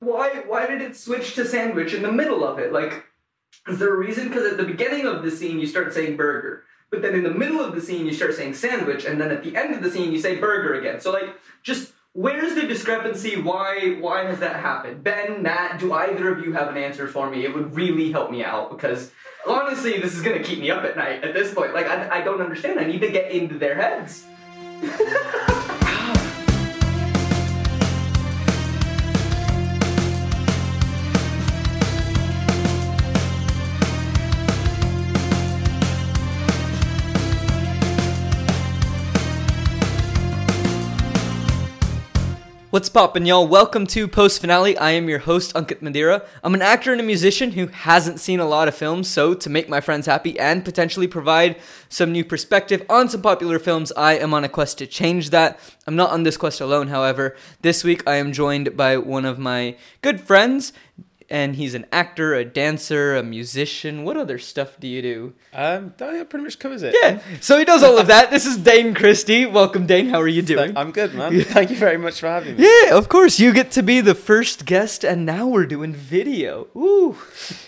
Why why did it switch to sandwich in the middle of it? Like, is there a reason? Because at the beginning of the scene you start saying burger, but then in the middle of the scene you start saying sandwich, and then at the end of the scene you say burger again. So like, just where's the discrepancy? Why why has that happened? Ben, Matt, do either of you have an answer for me? It would really help me out because honestly, this is gonna keep me up at night at this point. Like, I, I don't understand. I need to get into their heads. What's poppin', y'all? Welcome to Post Finale. I am your host, Ankit Madhira. I'm an actor and a musician who hasn't seen a lot of films, so to make my friends happy and potentially provide some new perspective on some popular films, I am on a quest to change that. I'm not on this quest alone, however. This week I am joined by one of my good friends, and he's an actor, a dancer, a musician. What other stuff do you do? Um, that pretty much covers it. Yeah, so he does all of that. This is Dane Christy. Welcome, Dane. How are you doing? I'm good, man. Thank you very much for having me. Yeah, of course. You get to be the first guest, and now we're doing video. Ooh,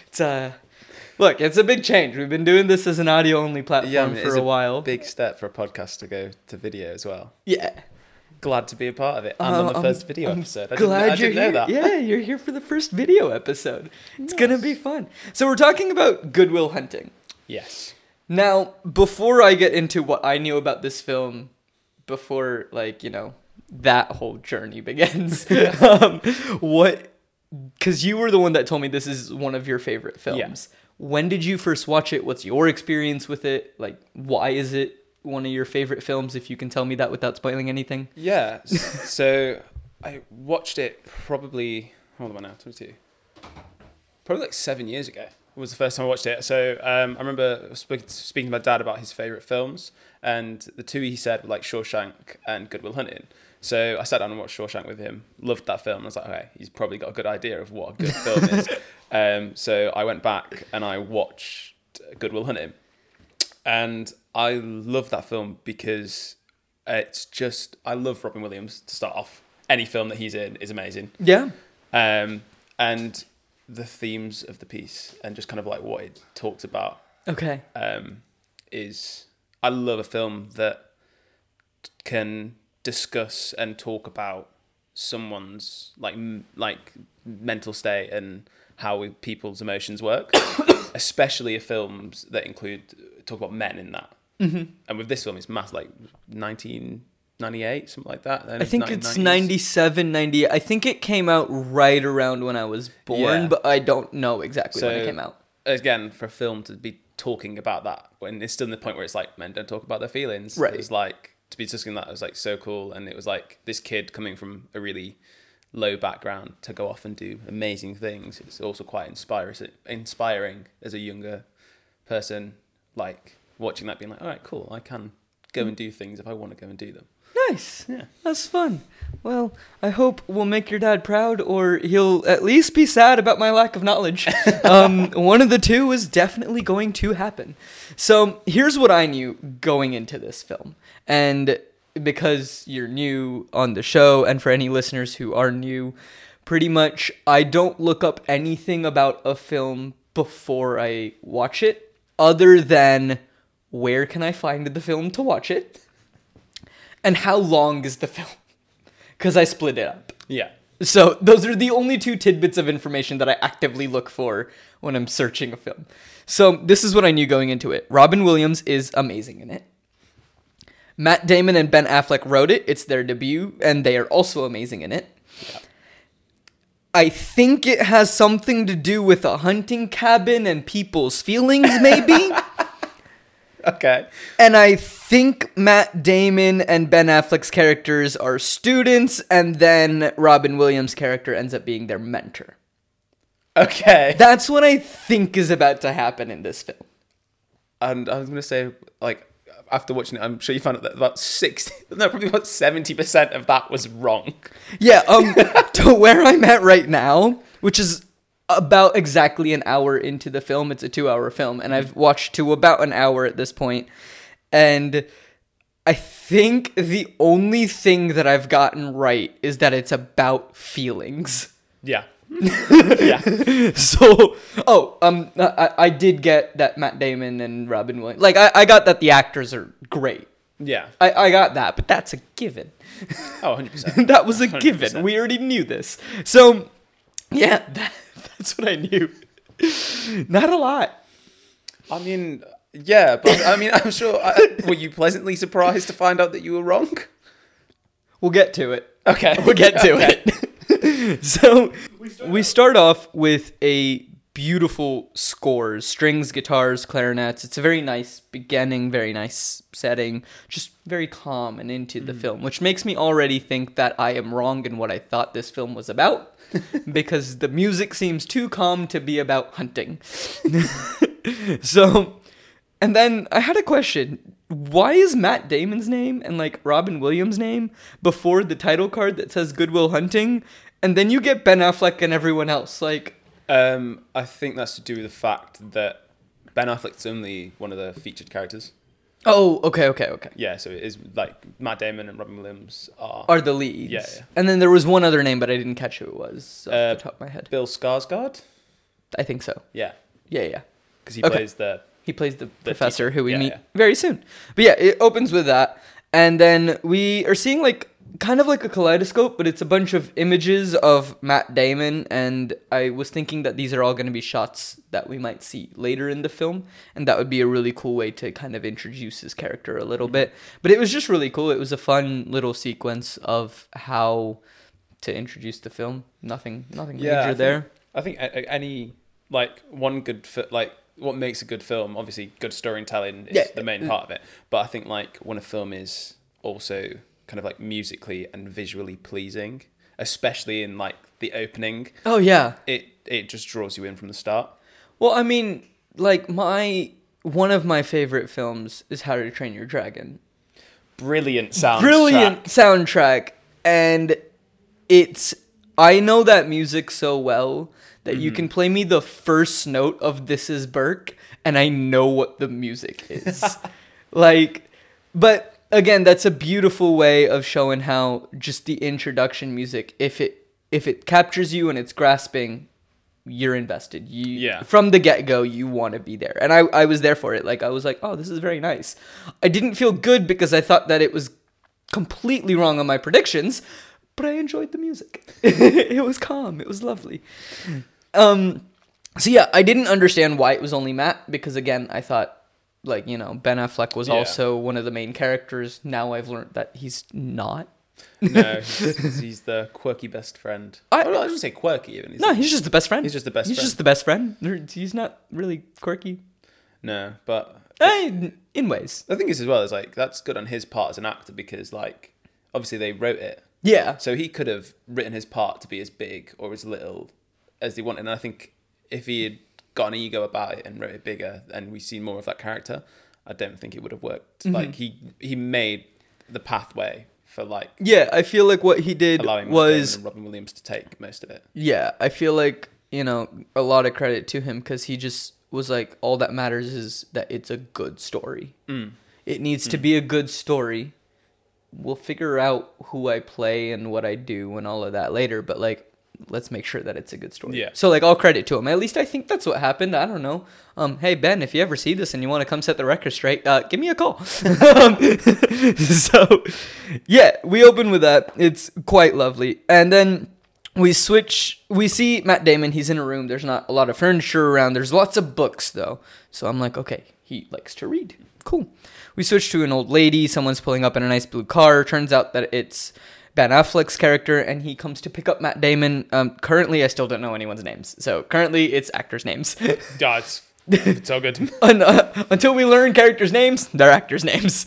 it's a look. It's a big change. We've been doing this as an audio only platform Yeah, I mean, for it's a while. Big step for a podcast to go to video as well. yeah. Glad to be a part of it. Uh, on the I'm- first video I'm episode. I glad didn't, you're didn't here. that. Yeah, you're here for the first video episode. It's gonna be fun. So we're talking about Good Will Hunting. Yes. Now, before I get into what I knew about this film, before like you know that whole journey begins, um, what? Because you were the one that told me this is one of your favorite films. Yeah. When did you first watch it? What's your experience with it? Like, why is it one of your favorite films? If you can tell me that without spoiling anything. Yeah. so I watched it probably. hold on now? 22. Probably like seven years ago was the first time I watched it. So um, I remember speaking, speaking to my dad about his favorite films, and the two he said were like Shawshank and Good Will Hunting. So I sat down and watched Shawshank with him. Loved that film. I was like, okay, he's probably got a good idea of what a good film is. Um, so I went back and I watched Good Will Hunting, and I love that film because it's just I love Robin Williams to start off. Any film that he's in is amazing Yeah. um, and the themes of the piece and just kind of like what it talks about Okay. um, is I love a film that can discuss and talk about someone's like m- like mental state and how we, people's emotions work, especially films that include talk about men in that. Mm-hmm. And with this film, it's mass like nineteen ninety eight, something like that. I think it's 1990s. 97, 98. I think it came out right around when I was born, Yeah. but I don't know exactly when it came out. again for a film to be talking about that when it's still in the point where it's like men don't talk about their feelings Right. it was like to be discussing that was like so cool and it was like this kid coming from a really low background to go off and do amazing things it's also quite inspiring inspiring as a younger person like watching that being like all right cool i can go and do things if i want to go and do them Nice. Yeah. That's fun. Well, I hope we'll make your dad proud, or he'll at least be sad about my lack of knowledge. um, one of the two is definitely going to happen. So here's what I knew going into this film. And because you're new on the show, and for any listeners who are new, pretty much I don't look up anything about a film before I watch it, other than where can I find the film to watch it? and how long is the film? Because I split it up. yeah So those are the only two tidbits of information that I actively look for when I'm searching a film. So this is what I knew going into it. Robin Williams is amazing in it. Matt Damon and Ben Affleck wrote it. It's their debut, and they are also amazing in it. I think it has something to do with a hunting cabin and people's feelings, maybe. okay And I think Matt Damon and Ben Affleck's characters are students, and then Robin Williams' character ends up being their mentor. okay That's what I think is about to happen in this film. and I was gonna say like after watching it, I'm sure you found out that about sixty, no, probably about seventy percent of that was wrong. Yeah, um, to where I'm at right now, which is about exactly an hour into the film. It's a two hour film, and I've watched to about an hour at this point, And I think the only thing that I've gotten right is that it's about feelings. Yeah, yeah. so, oh, um, I, I did get that Matt Damon and Robin Williams. Like, I, I got that the actors are great. Yeah. I, I got that, but that's a given. Oh, 100%. that was a 100%. given. We already knew this. So, yeah, that, that's what I knew. Not a lot. I mean, yeah, but I mean, I'm sure. I, were you pleasantly surprised to find out that you were wrong? We'll get to it. Okay. We'll get to Okay. it. so, we start off with a beautiful scores strings, guitars, clarinets. It's a very nice beginning, very nice setting, just very calm and into the mm. film, which makes me already think that I am wrong in what I thought this film was about because the music seems too calm to be about hunting. so, and then I had a question. Why is Matt Damon's name and like Robin Williams' name before the title card that says Good Will Hunting? And then you get Ben Affleck and everyone else. Like, Um, I think that's to do with the fact that Ben Affleck's only one of the featured characters. oh, okay, okay, okay. Yeah, so it is like Matt Damon and Robin Williams are Are the leads. Yeah, yeah. And then there was one other name, but I didn't catch who it was off Uh, the top of my head. Bill Skarsgård. I think so. Yeah, Yeah, yeah. because he Okay. plays the He plays the, professor teacher. who we Yeah, meet yeah. very soon. But yeah, it opens with that. And then we are seeing like kind of like a kaleidoscope, but it's a bunch of images of Matt Damon. And I was thinking that these are all going to be shots that we might see later in the film. And that would be a really cool way to kind of introduce his character a little bit. But it was just really cool. It was a fun little sequence of how to introduce the film. Nothing, nothing Yeah, I major think- there. I think any like one good fi- like what makes a good film. Obviously, good storytelling is Yeah. the main uh, part of it. But I think like when a film is also kind of like musically and visually pleasing, especially in like the opening, Oh, yeah. it it just draws you in from the start. Well, I mean, like my one of my favorite films is How to Train Your Dragon. Brilliant sound. Brilliant soundtrack and it's I know that music so well that you can mm-hmm. play me the first note of This Is Berk and I know what the music is. like but again, that's a beautiful way of showing how just the introduction music if it if it captures you and it's grasping you're invested. You Yeah. from the get go you want to be there. And I, I was there for it. Like I was like, oh, this is very nice. I didn't feel good because I thought that it was completely wrong on my predictions, but I enjoyed the music. it was calm. It was lovely. Um so yeah, I didn't understand why it was only Matt because again, I thought like, you know, Ben Affleck was Yeah. also one of the main characters. Now I've learned that he's not. No, he's, he's the quirky best friend. I- I, well, I say quirky even. He's No, he's just the best friend. He's just the best He's friend. just the best friend. He's not really quirky. no, but Eh, in ways. the thing is as well is like that's good on his part as an actor because like obviously they wrote it Yeah. So he could have written his part to be as big or as little as he wanted. And I think if he had got an ego about it and wrote it bigger and we seen more of that character, I don't think it would have worked. Mm-hmm. Like he he made the pathway for like Yeah, I feel like what he did allowing was Robin Williams to take most of it. yeah, I feel like, you know, a lot of credit to him cuz he just was like all that matters is that it's a good story. Mm. It needs to be a good story. We'll figure out who I play and what I do and all of that later, but like let's make sure that it's a good story. Yeah. So like all credit to him. At least I think that's what happened. I don't know. Um hey Ben, if you ever see this and you want to come set the record straight, uh give me a call. um, so yeah, we open with that. It's quite lovely. And then we switch we see Matt Damon, he's in a room. There's not a lot of furniture around. There's lots of books though. So I'm like, okay, he likes to read. Cool. We switch to an old lady. Someone's pulling up in a nice blue car. Turns out that it's Ben Affleck's character, and he comes to pick up Matt Damon. Um, currently, I still don't know anyone's names. So currently, it's actors' names. Yeah, it's, all good. Un- uh, until we learn characters' names, they're actors' names.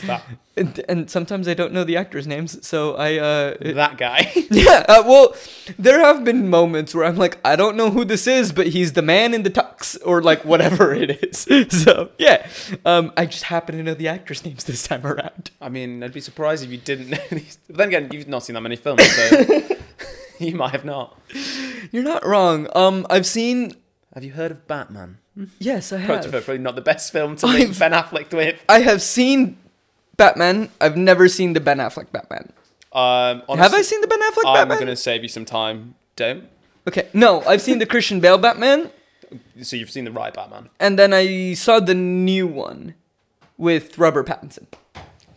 And, and sometimes I don't know the actors' names, so I uh, it- that guy. yeah. Uh, well, there have been moments where I'm like, I don't know who this is, but he's the man in the tux, or like whatever it is. So yeah, um, I just happen to know the actors' names this time around. I mean, I'd be surprised if you didn't know these. But then again, you've not seen that many films, so you might have not. You're not wrong. Um, I've seen. Have you heard of Batman? Yes, I have. probably not the best film to make I've- Ben Affleck with. I have seen Batman. I've never seen the Ben Affleck Batman. Um, have I seen the Ben Affleck Batman? I'm Batman? going to save you some time. Don't. Okay, no, I've seen the Christian Bale Batman, So you've seen the right Batman. and then I saw the new one with Robert Pattinson.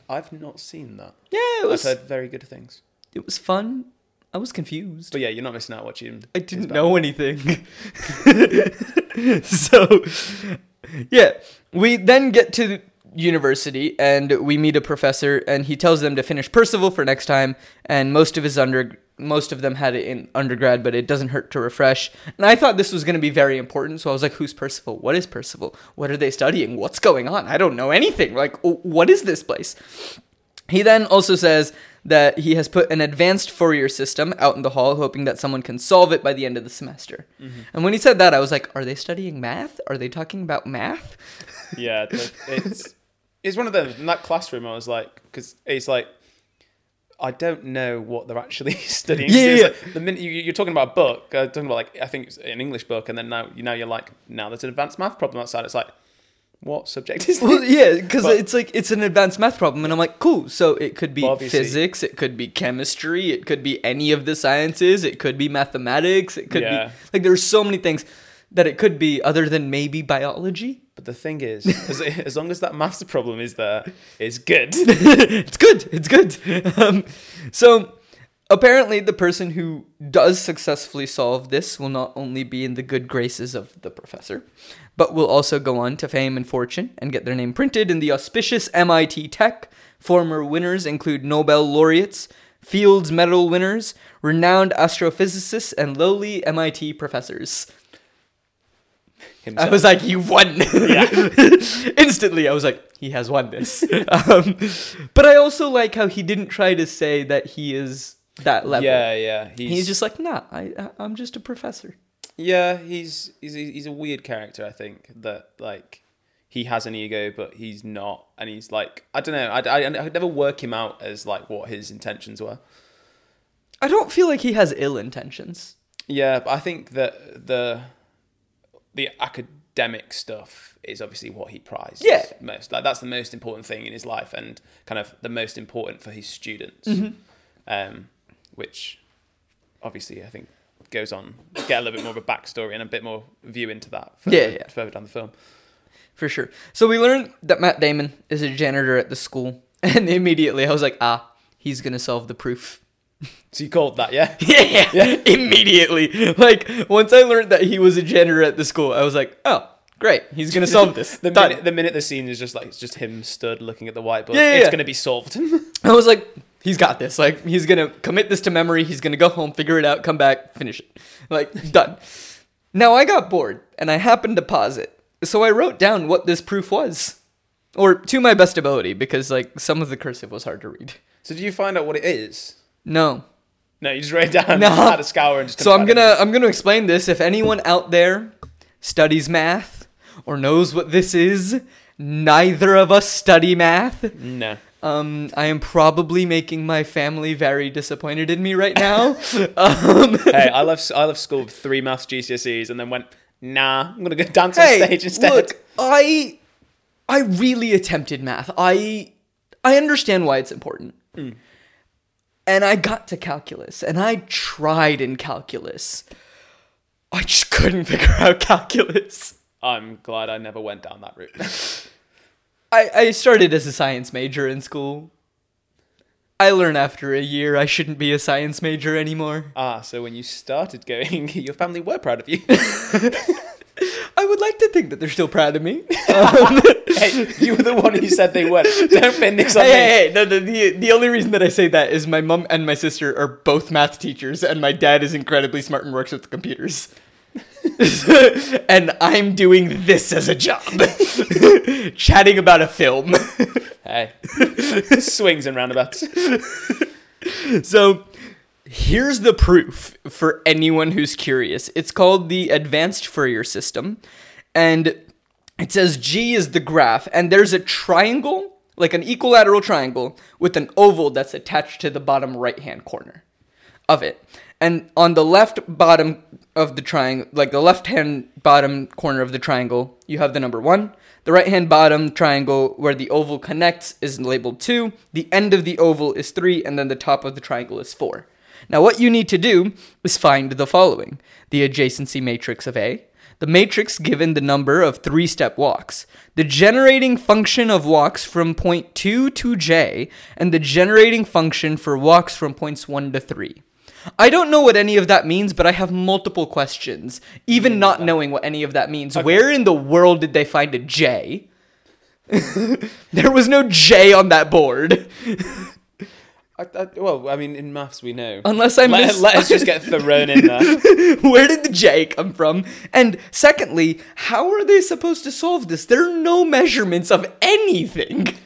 I've not seen that. Yeah, it I've was heard very good things. it was fun. I was confused. But yeah, you're not missing out watching. I didn't know anything. so, yeah, we then get to university and we meet a professor and he tells them to finish Parseval for next time and most of his under most of them had it in undergrad but it doesn't hurt to refresh. And I thought this was going to be very important so I was like who's Parseval? What is Parseval? What are they studying? What's going on? I don't know anything. Like what is this place? He then also says that he has put an advanced Fourier system out in the hall, hoping that someone can solve it by the end of the semester. And when he said that, I was like, are they studying math? Are they talking about math? Yeah, it's it's one of them. In that classroom, I was like, because it's like. I don't know what they're actually studying. Yeah, yeah. like the minute you, you're talking about a book, uh, talking about like I think it's an English book, and then now you know you're like now there's an advanced math problem outside. It's like, what subject is Well, this? yeah, because it's like it's an advanced math problem, and I'm like, cool. So it could be Obviously. physics, it could be chemistry, it could be any of the sciences, it could be mathematics, it could Yeah. be like there's so many things that it could be other than maybe biology. But the thing is, as, as long as that maths problem is there, it's good. it's good. It's good. Um, so apparently, the person who does successfully solve this will not only be in the good graces of the professor, but will also go on to fame and fortune and get their name printed in the auspicious MIT Tech. Former winners include Nobel laureates, Fields Medal winners, renowned astrophysicists, and lowly MIT professors. I was like, you've won!" Yeah. Instantly, I was like, "He has won this." um, but I also like how he didn't try to say that he is that level. yeah, yeah. He's, He's just like, "Nah, I I'm just a professor." Yeah. He's he's a- he's a weird character. I think that like he has an ego, but he's not, and he's like I don't know. I I I could never work him out as like what his intentions were. I don't feel like he has ill intentions. Yeah, but I think that the the academic stuff is obviously what he prizes Yeah. most. Like that's the most important thing in his life, and kind of the most important for his students. Mm-hmm. Um, which obviously I think goes on get a little bit more of a backstory and a bit more view into that. Further, Yeah, yeah. further down the film. For sure. So we learned that Matt Damon is a janitor at the school, and immediately I was like, "Ah, he's gonna solve the proof." So you called that, yeah? yeah, yeah, immediately. Like once I learned that he was a janitor at the school, I was like, "Oh, great, he's gonna solve this." The minute, the minute the scene is just like it's just him stood looking at the whiteboard, Yeah, yeah, it's yeah. gonna be solved. I was like, he's got this. Like, he's gonna commit this to memory. He's gonna go home, figure it out, come back, finish it. Like, done. Now I got bored and I happened to pause it. So I wrote down what this proof was. Or to my best ability, because like some of the cursive was hard to read. so did you find out what it is? No. No, you just wrote it down, No. had a scour, and just. So I'm gonna I'm gonna explain this. If anyone out there studies math or knows what this is, neither of us study math. No. Um, I am probably making my family very disappointed in me right now. um, hey, I left I left school with three maths GCSEs and then went, nah, I'm gonna go dance hey, on stage instead. look, I I really attempted math. I I understand why it's important. Hmm. And I got to calculus, and I tried in calculus. I just couldn't figure out calculus. I'm glad I never went down that route. I, I started as a science major in school. I learned after a year I shouldn't be a science major anymore. ah, so when you started going, your family were proud of you. I would like to think that they're still proud of me. hey, you were the one who said they weren't. Don't pin this on hey, me. hey, hey, no, the, the, the only reason that I say that is my mom and my sister are both math teachers, and my dad is incredibly smart and works with computers. and I'm doing this as a job, chatting about a film. Hey, swings and roundabouts. so here's the proof for anyone who's curious. It's called the Advanced Fourier System, and it says G is the graph, and there's a triangle, like an equilateral triangle, with an oval that's attached to the bottom right hand corner of it. And on the left bottom of the triangle, like the left hand bottom corner of the triangle, you have the number one. The right hand bottom triangle where the oval connects is labeled two. The end of the oval is three, and then the top of the triangle is four. Now, what you need to do is find the following the adjacency matrix of A, the matrix given the number of three step walks, the generating function of walks from point 2 to J, and the generating function for walks from points 1 to 3. I don't know what any of that means, but I have multiple questions, even mm. not knowing what any of that means. Where in the world did they find a J? there was no J on that board. I, I, well, I mean, in maths we know. Unless I let, let us just get thrown in there. Where did the J come from? And secondly, how are they supposed to solve this? There are no measurements of anything.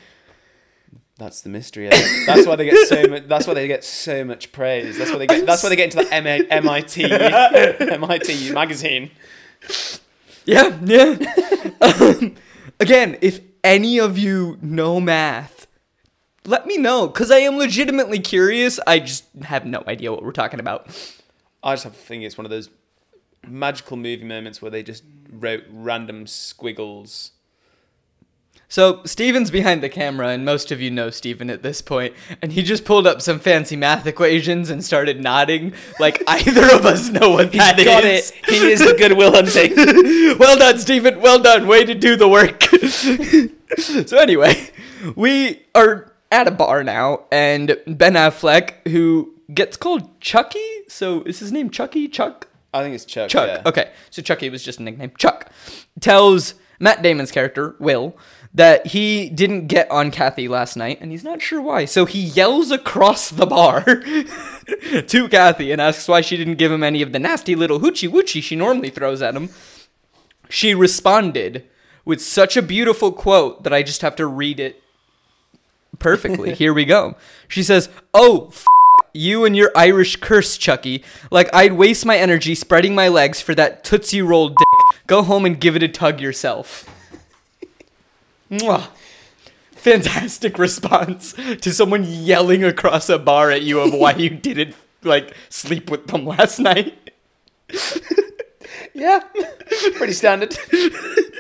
That's the mystery. Of it. That's why they get so much. That's why they get so much praise. That's why they get. That's why they get into the M- MIT MIT magazine. Yeah, yeah. um, again, if any of you know math, let me know because I am legitimately curious. I just have no idea what we're talking about. I just have a feeling it's one of those magical movie moments where they just wrote random squiggles. So Steven's behind the camera, and most of you know Steven at this point, and he just pulled up some fancy math equations and started nodding like either of us know what that is. Got it. He is the Goodwill Hunting. well done, Steven. Well done. Way to do the work. so anyway, we are at a bar now, and Ben Affleck, who gets called Chucky. So is his name Chucky? Chuck? I think it's Chuck. Chuck. Yeah. Okay, so Chucky was just a nickname. Chuck tells Matt Damon's character Will that he didn't get on Kathy last night, and he's not sure why. So he yells across the bar to Kathy and asks why she didn't give him any of the nasty little hoochie woochie she normally throws at him. She responded with such a beautiful quote that I just have to read it perfectly. Here we go. She says, "Oh." F- you and your Irish curse, Chucky. Like I'd waste my energy spreading my legs for that Tootsie Roll dick. Go home and give it a tug yourself. Mwah. Fantastic response to someone yelling across a bar at you of why you didn't like sleep with them last night. Yeah. Pretty standard.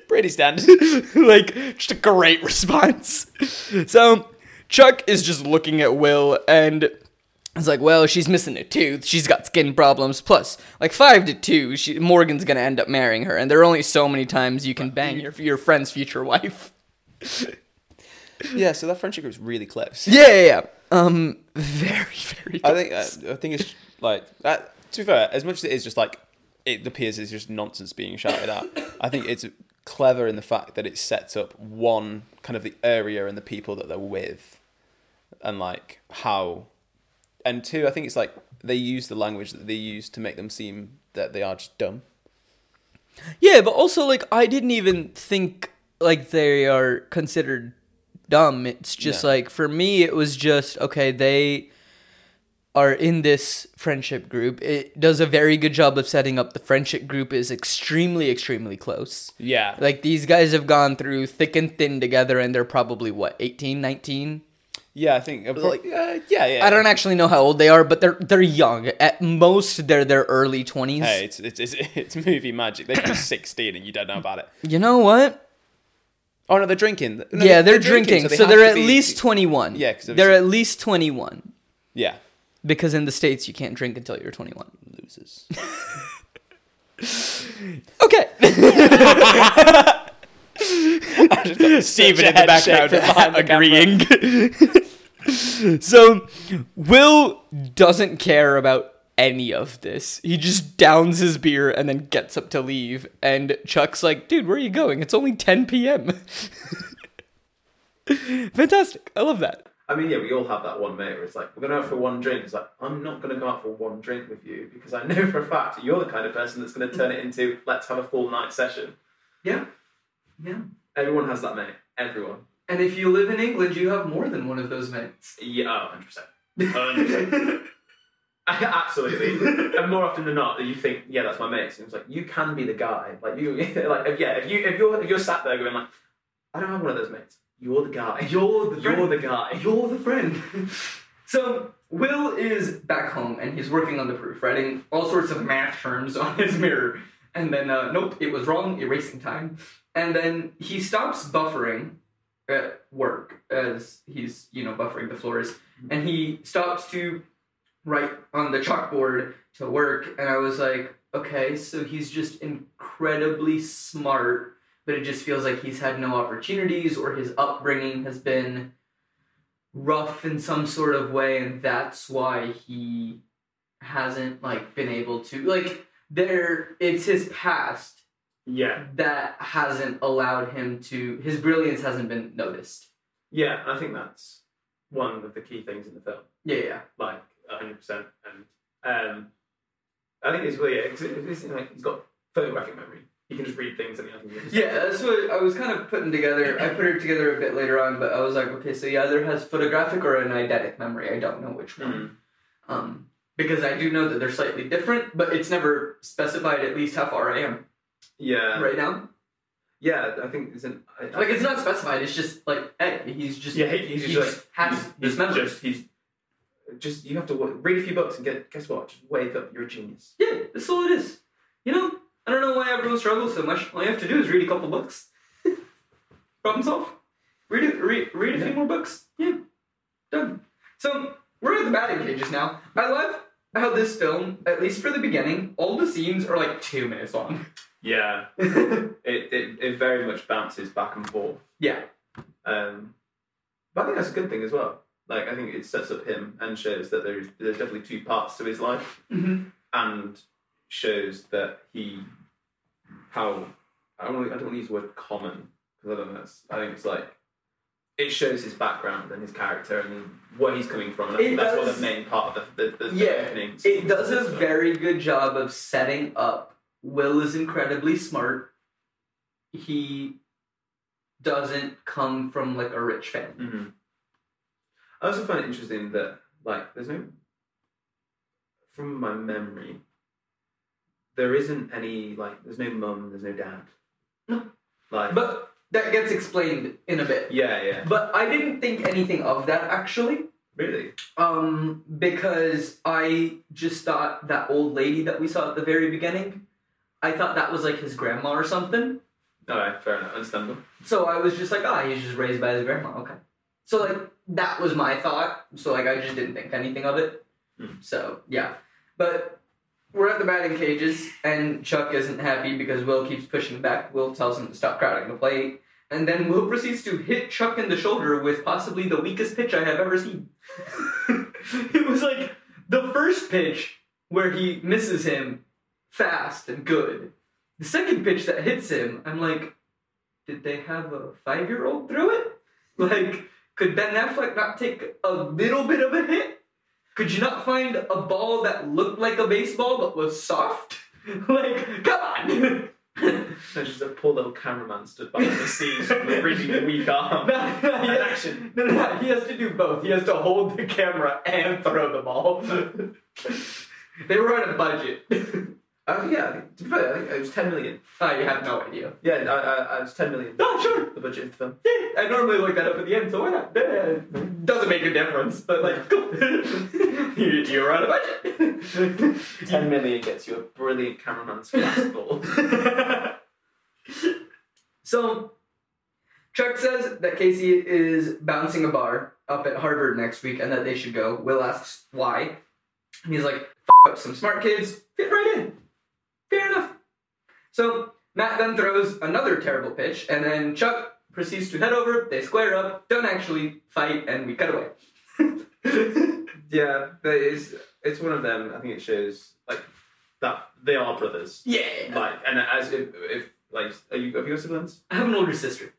Pretty standard. like just a great response. So Chuck is just looking at Will and it's like, well, she's missing a tooth. She's got skin problems. Plus, like five to two, she, Morgan's gonna end up marrying her, and there are only so many times you can bang your your friend's future wife. Yeah. So that friendship group's really close. Yeah, yeah, yeah. Um, very, very. I think. Uh, I think it's like. Uh, to be fair, as much as it is just like it appears as just nonsense being shouted out. I think it's clever in the fact that it sets up one kind of the area and the people that they're with, and like how, and two, I think it's like they use the language that they use to make them seem that they are just dumb. Yeah, but also like I didn't even think like they are considered dumb. It's just No. like for me it was just okay, they are in this friendship group. It does a very good job of setting up the friendship group is extremely extremely close. Yeah. Like these guys have gone through thick and thin together and they're probably what, 18, 19? yeah, I think. Uh, Like- uh, yeah, yeah. I don't actually know how old they are, but they're they're young. At most they're their early 20s. Hey, it's it's it's, it's movie magic. They're be sixteen and you don't know about it. You know what? Oh no, they're drinking. No, yeah, they're, drinking, so, have they're at be- least 21. Yeah, 'cause they're at least 21 Yeah, because in the states you can't drink until you're 21. losers. Okay. Steven in the background agreeing. so Will doesn't care about any of this. He just downs his beer and then gets up to leave. And Chuck's like, dude, where are you going? It's only 10 p.m. Fantastic. I love that. I mean, yeah, we all have that one mate where it's like, we're going out for one drink. It's like, I'm not going to go out for one drink with you because I know for a fact you're the kind of person that's going to turn it into, let's have a full night session. Yeah. Yeah. Everyone has that mate. Everyone. And if you live in England, you have more than one of those mates. Yeah, oh, 100%. 100%. Absolutely. and more often than not, you think, yeah, that's my mate. So it's like, you can be the guy. Like, you, like, yeah, if, you, if, you're, if you're sat there going, like, I don't have one of those mates. You're the guy. You're the You're the guy. You're the friend. so Will is back home and he's working on the proof, writing all sorts of math terms on his mirror. And then, uh, nope, it was wrong, erasing time. And then he stops buffering at work as he's, you know, buffering the floors. And he stops to write on the chalkboard to work, and I was like, okay, so he's just incredibly smart, but it just feels like he's had no opportunities or his upbringing has been rough in some sort of way, and that's why he hasn't like been able to like there it's his past Yeah, that hasn't allowed him to his brilliance hasn't been noticed. yeah, I think that's one of the key things in the film. Yeah, yeah. like hundred percent. And um, I think it's really it's, it's, like he's got photographic memory. He can just read things and he has Yeah, that's what I was kind of putting together. I put it together a bit later on, but I was like, okay, so he either has photographic or an eidetic memory. I don't know which one. Mm. Um, because I do know that they're slightly different, but it's never specified at least how far I am Yeah, right now. yeah. I think it's an I, Like it's not specified. It's just like, hey, he's just Yeah, he- he's he just just like has he's, this memory. just he's just you have to wa- read a few books and get guess what? Just wake up. You're a genius. Yeah, that's all it is. You know, I don't know why everyone struggles so much. All you have to do is read a couple books. Problem solved. Read it. Read, read a few more books. Yeah, done. So we're at the batting cages now. I love how this film, at least for the beginning, all the scenes are like two minutes long. Yeah, it, it it very much bounces back and forth. yeah, Um, but I think that's a good thing as well. Like I think it sets up him and shows that there's there's definitely two parts to his life, mm-hmm. and shows that he how I don't want I don't want to use the word common because I don't know. It's, I think it's like it shows his background and his character and where he's coming from. And I It think that's what does- the main part of the the, the, the Yeah, opening. it does a very good job of setting up. Will is incredibly smart. He doesn't come from like a rich family. hmm I also find it interesting that like there's no from my memory there isn't any like there's no mum, there's no dad. No. Like But that gets explained in a bit. yeah, yeah. But I didn't think anything of that actually. Really? Um, because I just thought that old lady that we saw at the very beginning, I thought that was like his grandma or something. Alright, fair enough. Understandable. So I was just like, ah, he's just raised by his grandma. Okay. So like that was my thought. So like I just didn't think anything of it. Hmm. So yeah, but we're at the batting cages, and Chuck isn't happy because Will keeps pushing back. Will tells him to stop crowding the plate, and then Will proceeds to hit Chuck in the shoulder with possibly the weakest pitch I have ever seen. it was like the first pitch where he misses him fast and good. The second pitch that hits him, I'm like, did they have a five year old throw it? Like, could Ben Affleck not take a little bit of a hit? Could you not find a ball that looked like a baseball but was soft? like, come on! There's just a poor little cameraman stood behind the scenes reading the weak arm. No, no, And has- action. No, no, no, he has to do both. He has to hold the camera and throw the ball. they were on a budget. Oh yeah, I think, to be fair, I think it was ten million. Ah, I have no idea. Yeah, I, I, I was ten million. Oh, sure. The budget of the film. Yeah, I normally look that up at the end, so why not? Doesn't make a difference, but like, cool. you, you're on a budget. Ten million gets you a brilliant cameraman's fastball. so, Chuck says that Casey is bouncing a bar up at Harvard next week and that they should go. Will asks why. And he's like, F up some smart kids, fit right in. So, Matt then throws another terrible pitch, and then Chuck proceeds to head over, they square up, don't actually fight, and we cut away. yeah, there is. It's one of them. I think it shows like that they are brothers. yeah. Like, and as if, if like, are you have you got siblings? I have an older sister.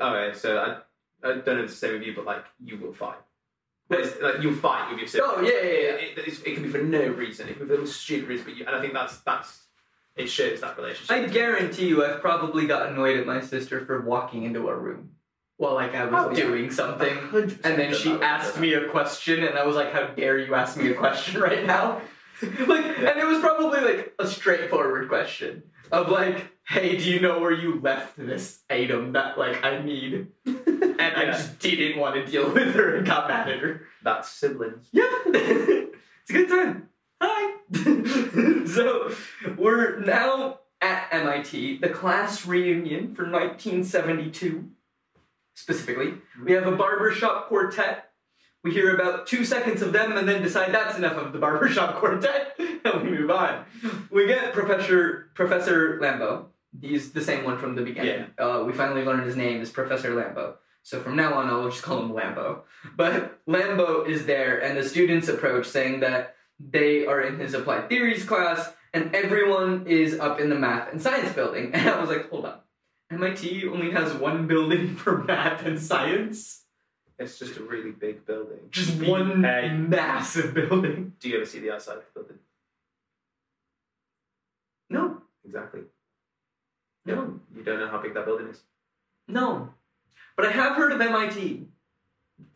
Okay, so I I don't know if it's the same with you, but like you will fight. But it's, like you'll fight with your siblings. Oh, yeah, yeah, yeah. It, it, it can be for no reason. It can be for stupid reason, but you, and I think that's that's it shows that relationship. I guarantee you, I've probably got annoyed at my sister for walking into a room while like I was Oh, yeah. doing something, and then she asked me a question, and I was like, "How dare you ask me a question right now?" like, and it was probably like a straightforward question of like, "Hey, do you know where you left this item that like I need?" And I just didn't want to deal with her and got mad at her. That's siblings. Yeah, it's a good time. Hi. so we're now at MIT, the class reunion for 1972. Specifically, we have a barbershop quartet. We hear about two seconds of them and then decide that's enough of the barbershop quartet and we move on. We get Professor Professor Lambeau. He's the same one from the beginning. Uh, we finally learned his name is Professor Lambeau. So from now on, I'll just call him Lambeau. But Lambeau is there, and the students approach saying that they are in his applied theories class, and everyone is up in the math and science building. And I was like, hold on. MIT only has one building for math and science? It's just a really big building. Just one massive building. Do you ever see the outside of the building? No, Exactly. no, You don't know how big that building is. no. But I have heard of MIT.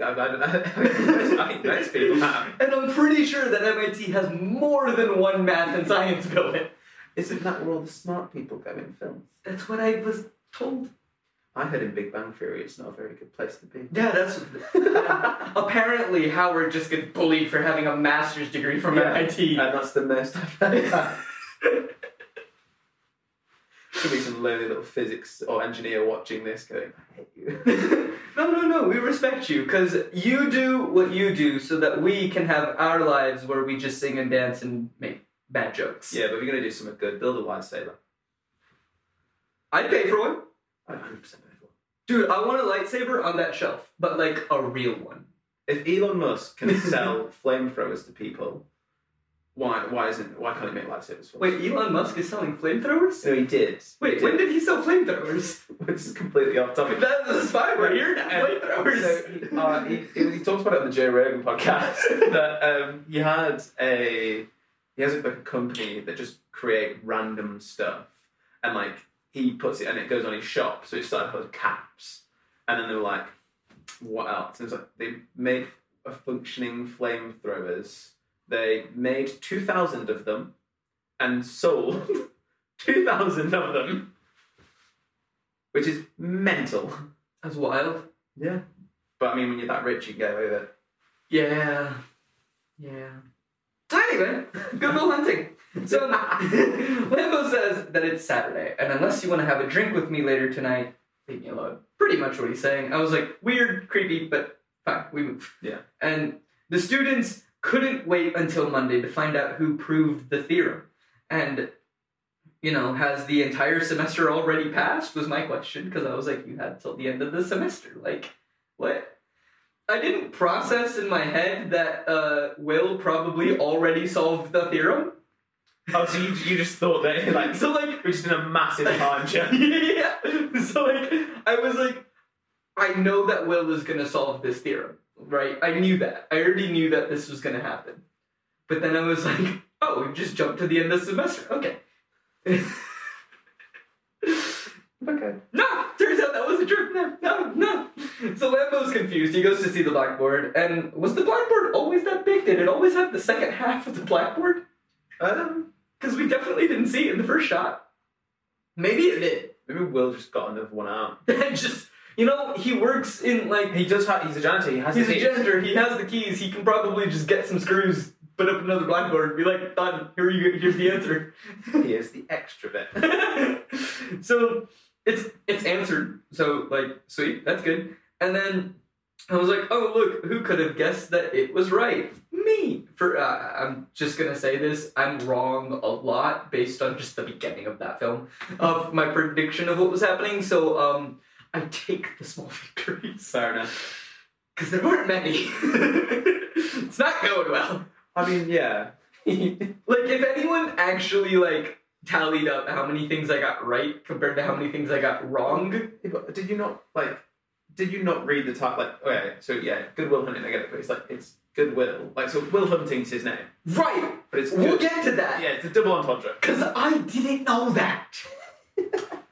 I, I, I, I think most people have. And I'm pretty sure that MIT has more than one math and science building. Isn't that where all the smart people go in films? That's what I was told. I heard in Big Bang Theory it's not a very good place to be. Yeah, that's. Apparently, Howard just gets bullied for having a master's degree from Yeah, MIT. And that's the most I've heard. Could be some lonely little physics or engineer watching this going, I hate you. no, no, no. We respect you because you do what you do so that we can have our lives where we just sing and dance and make bad jokes. yeah, but you're going to do something good, build a lightsaber. I'd pay for one. I'd 100% pay for one. Dude, I want a lightsaber on that shelf, but like a real one. If Elon Musk can sell flamethrowers to people, why why isn't why can't he make lightsabers? For? Wait, Elon Musk is selling flamethrowers? no, he did. Wait, he when did he sell flamethrowers? This is completely off topic. That is fine. We're here now. Um, Flamethrowers. So he, uh, he, he, he talks about it on the Joe Rogan podcast that um, he had a he has like a company that just create random stuff and like he puts it and it goes on his shop. So it started with caps, and then they were like, what else? And it's like they made a functioning flamethrowers. They made two thousand of them and sold two thousand of them, which is mental. That's wild. Yeah. But I mean, when you're that rich, you can get away with it. Yeah. Yeah. Anyway, Good Will Hunting. So Lambeau says that it's Saturday, and unless you want to have a drink with me later tonight, leave me alone. Pretty much what he's saying. I was like, weird, creepy, but fine, we move. Yeah. And the students couldn't wait until Monday to find out who proved the theorem. And, you know, has the entire semester already passed? Was my question, because I was like, you had till the end of the semester. Like, what? I didn't process in my head that uh, Will probably already solved the theorem. Oh, so you, you just thought that, like, So, like, we're just in a massive time jump. yeah. So like I was like, I know that Will is gonna solve this theorem, right? I knew that. I already knew that this was gonna happen. But then I was like, oh, we just jumped to the end of the semester. Okay. Okay. no, turns out that wasn't true. No, no, no. So Lambeau's confused. He goes to see the blackboard, and was the blackboard always that big? Did it always have the second half of the blackboard? Um, Because we definitely didn't see it in the first shot. Maybe it did. maybe Will just got another one out. And just you know, he works in like He does have, he's a janitor, he has he's a janitor. He has the keys. He can probably just get some screws, put up another blackboard, be like, done. Here you. Here's the answer. He is the extra bit. so it's it's answered. So like, sweet, that's good. And then I was like, oh look, who could have guessed that it was right? Me. For uh, I'm just gonna say this, I'm wrong a lot based on just the beginning of that film of my prediction of what was happening. So um, I take the small victories Fair enough. because there weren't many. it's not going well. I mean, yeah. Like if anyone actually like tallied up how many things I got right compared to how many things I got wrong. Yeah, but did you not, like, did you not read the title? Like, okay, so yeah, Good Will Hunting, I get it, but it's like, it's Goodwill. Like, so Will Hunting's his name, Right. but it's We'll good. get to that. Yeah, it's a double entendre. Because I didn't know that.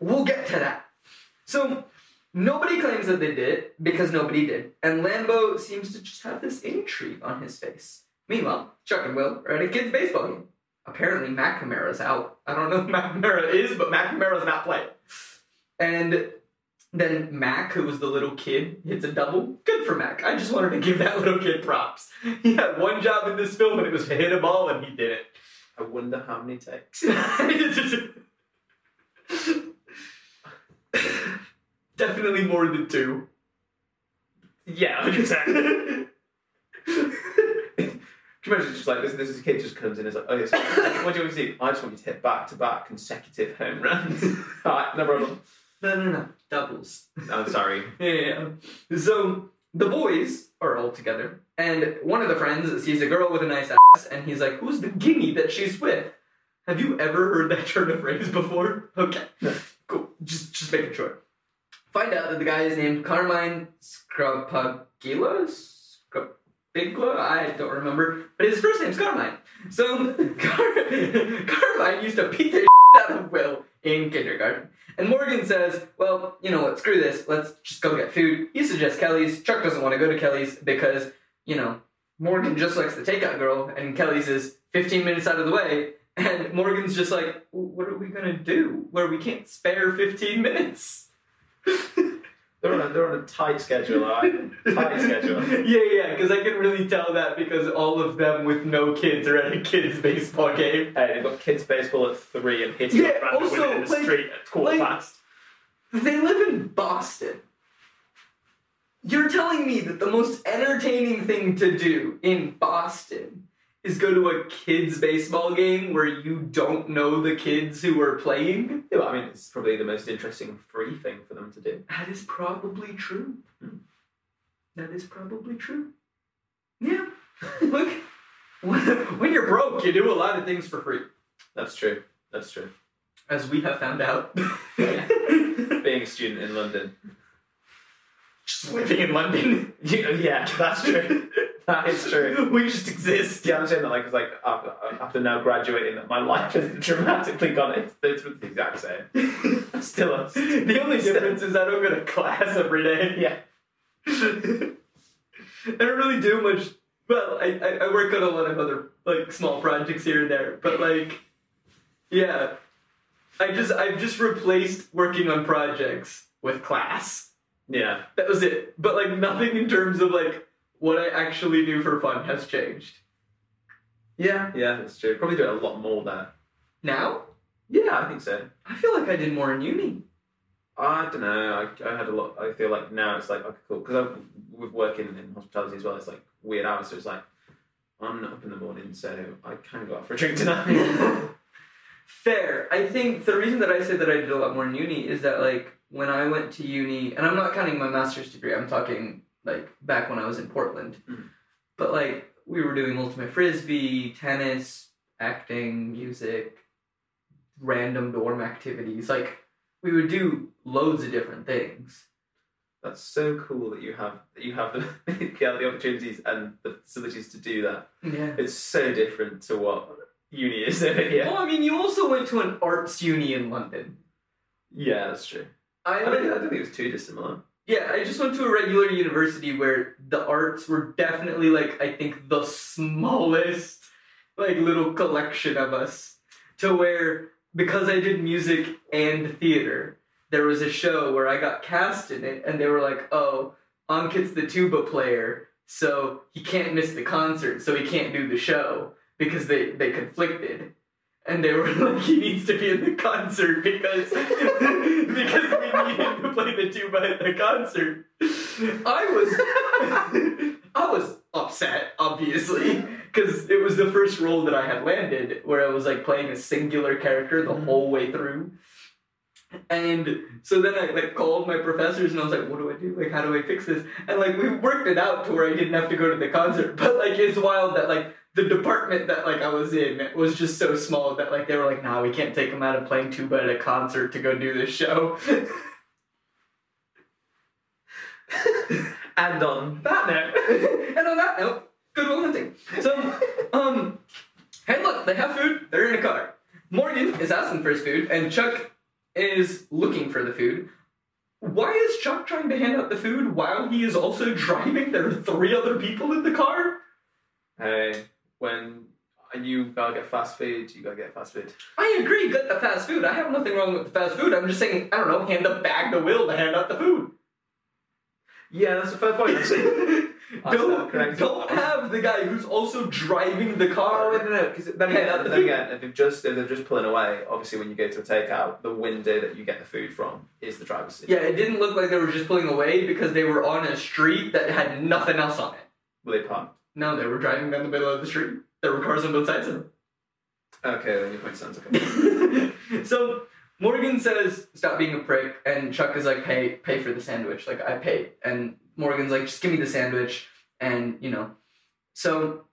we'll get to that. So, nobody claims that they did because nobody did. And Lambeau seems to just have this intrigue on his face. Meanwhile, Chuck and Will are at a kid's baseball game. Apparently, McNamara's out. I don't know who McNamara is, but McNamara's not playing. And then Mac, who was the little kid, hits a double. Good for Mac. I just wanted to give that little kid props. He had one job in this film, and it was to hit a ball, and he did it. I wonder how many takes. Definitely more than two. Yeah, 100%. Can you imagine just like this? This is a kid just comes in and is like, oh yes, what do you want to see? I just want you to hit back to back consecutive home runs. Alright, no problem. No, no, no. Doubles. I'm sorry. Yeah, yeah, yeah. So the boys are all together, and one of the friends sees a girl with a nice ass, and he's like, "Who's the guinea that she's with?" Have you ever heard that turn of phrase before? Okay, No. cool. Just, just making sure. Find out that the guy is named Carmine Scrapagila. Scrapigla? I don't remember, but his first name's Carmine. So Car- Carmine used to beat the out of Will in kindergarten. And Morgan says, well, you know what, screw this, let's just go get food. He suggests Kelly's. Chuck doesn't want to go to Kelly's because, you know, Morgan just likes the takeout girl, and Kelly's is 15 minutes out of the way. And Morgan's just like, what are we gonna do where we can't spare 15 minutes? They're on a, they're on a tight schedule, alright? Tight schedule. yeah, yeah, because I can really tell that because all of them with no kids are at a kids' baseball game. Hey, they've got kids baseball at three and hitting Yeah, a random also, women in the like- street at quarter like- past. They live in Boston. You're telling me that the most entertaining thing to do in Boston is go to a kids' baseball game where you don't know the kids who are playing? Yeah, well, I mean, it's probably the most interesting free thing for them to do. That is probably true. Hmm. That is probably true. Yeah. Look, when, when you're broke, you do a lot of things for free. That's true. That's true. As we have found out. Being a student in London. Just living in London. Yeah, that's true. That is true. We just exist. Yeah, I'm saying that like, 'cause, like after, uh, after now graduating, that my life has dramatically gone. It's, it's the exact same. Still, a- The only difference is I don't go to class every day. yeah. I don't really do much. Well, I, I, I work on a lot of other like small projects here and there, but like, yeah, I just I've just replaced working on projects with class. Yeah. That was it. But like nothing in terms of like what I actually do for fun has changed. Yeah. Yeah, that's true. Probably do it a lot more there. Now Yeah, I think so. I feel like I did more in uni. I don't know. I, I had a lot. I feel like now it's like okay, cool because with working in hospitality as well, it's like weird hours. So it's like I'm not up in the morning, so I can go out for a drink tonight. Fair. I think the reason that I say that I did a lot more in uni is that like when I went to uni, and I'm not counting my master's degree. I'm talking like back when I was in Portland. Mhm. But like we were doing ultimate frisbee, tennis, acting, music, random dorm activities. Like we would do loads of different things. That's so cool that you have that you have the yeah, the opportunities and the facilities to do that. Yeah. It's so different to what uni is over here. Well, I mean, you also went to an arts uni in London. Yeah, that's true. I I I don't think it was too dissimilar. Yeah, I just went to a regular university where the arts were definitely like I think the smallest like little collection of us to where because I did music and theater, there was a show where I got cast in it and they were like, "Oh, Ankit's the tuba player, so he can't miss the concert, so he can't do the show because they they conflicted." And they were like, he needs to be in the concert because because we need him to play the tuba at the concert. I was I was upset, obviously, because it was the first role that I had landed where I was like playing a singular character the mm-hmm. whole way through. And so then I like called my professors and I was like, what do I do? Like, how do I fix this? And like we worked it out to where I didn't have to go to the concert. But like it's wild that like the department that like I was in was just so small that like they were like, nah, we can't take him out of playing tuba at a concert to go do this show. And on that note, and on that note, good will hunting. So, um, hey, look, they have food. They're in a car. Morgan is asking for his food, and Chuck is looking for the food. Why is Chuck trying to hand out the food while he is also driving? There are three other people in the car. hey, when you gotta get fast food, you gotta get fast food. I agree, get the fast food. I have nothing wrong with the fast food. I'm just saying, I don't know, hand the bag to Will to hand out the food. Yeah, that's a fair point. Don't, don't have the guy who's also driving the car. wait, no, no, because then again, the then again, if they've just if they're just pulling away, obviously when you go to a takeout, the window that you get the food from is the driver's seat. Yeah, it didn't look like they were just pulling away because they were on a street that had nothing else on it. Well, they parked. No, they were driving down the middle of the street. There were cars on both sides of them. Okay, then your point sounds okay. so Morgan says, "Stop being a prick," and Chuck is like, "Pay, pay for the sandwich." Like I paid, and Morgan's like, "Just give me the sandwich," and you know, so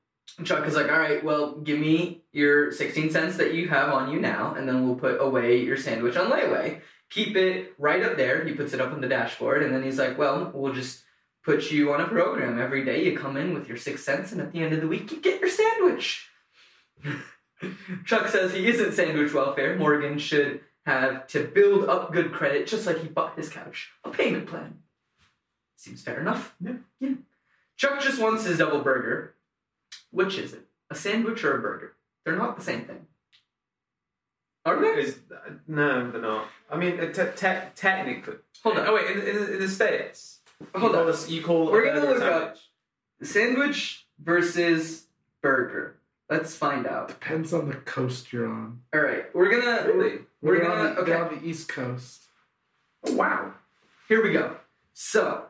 Chuck is like, "All right, well, give me your sixteen cents that you have on you now, and then we'll put away your sandwich on layaway. Keep it right up there." He puts it up on the dashboard, and then he's like, "Well, we'll just." Put you on a program every day. You come in with your six cents, and at the end of the week, you get your sandwich. Chuck says he isn't sandwich welfare. Morgan should have to build up good credit just like he bought his couch. A payment plan. Seems fair enough. Yeah. Yeah. Chuck just wants his double burger. Which is it? A sandwich or a burger? They're not the same thing. Are they? Is, no, they're not. I mean, uh, te- te- technically. Hold on. Oh wait, in, in, in the states, Hold you on. call this- you call We're gonna burger a look up- sandwich? Sandwich versus burger. Let's find out. Depends on the coast you're on. All right, we're gonna Really? we're They're gonna on the, okay. they're on the East Coast. Oh, wow. Here we go. So,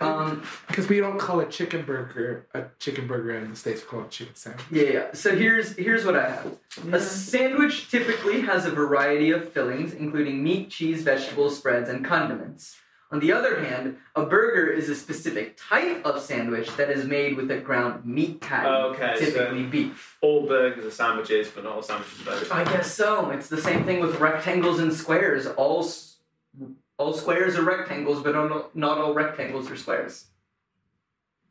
um, Because we don't call a chicken burger a chicken burger in the States, we call it chicken sandwich. yeah, yeah. So here's here's what I have. A sandwich typically has a variety of fillings, including meat, cheese, vegetables, spreads, and condiments. On the other hand, a burger is a specific type of sandwich that is made with a ground meat patty, Okay, so typically beef. all burgers are sandwiches, but not all sandwiches are burgers. I guess so. It's the same thing with rectangles and squares. All all squares are rectangles, but not not all rectangles are squares.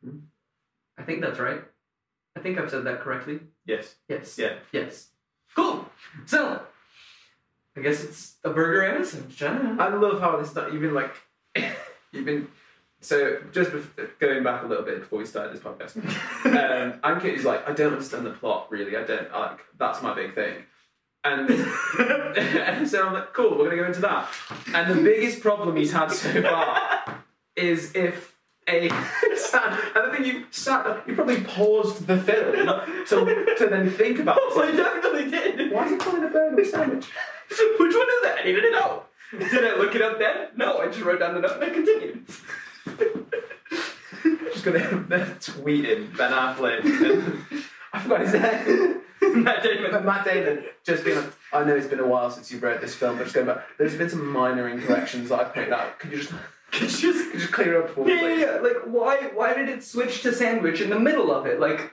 Hmm. I think that's right. I think I've said that correctly. Yes. Yes. Yeah. Yes. Cool. So, I guess it's a burger and a sandwich. I. I love how this. You've been like, you've been. So just bef- going back a little bit before we started this podcast, um, Ankit is like, I don't understand the plot really. I don't like. That's my big thing. And, and so I'm like, cool, we're gonna go into that. And the biggest problem he's had so far is if a I don't think you sat. You probably paused the film to, to then think about. Oh, I definitely did. Why is he calling a burger a sandwich? Which one is that? I to know. Did I look it up then? No, I just wrote down the note and I continued. Just gonna tweet him Ben Affleck. And, I forgot his name. Matt Damon. But Matt Damon just being like, I know it's been a while since you wrote this film, but just going back, there's been some minor incorrections that I've pointed out. Could you just, could you just, could you just clear up for me, Yeah, yeah, yeah. Like, why? Why did it switch to sandwich in the middle of it? Like,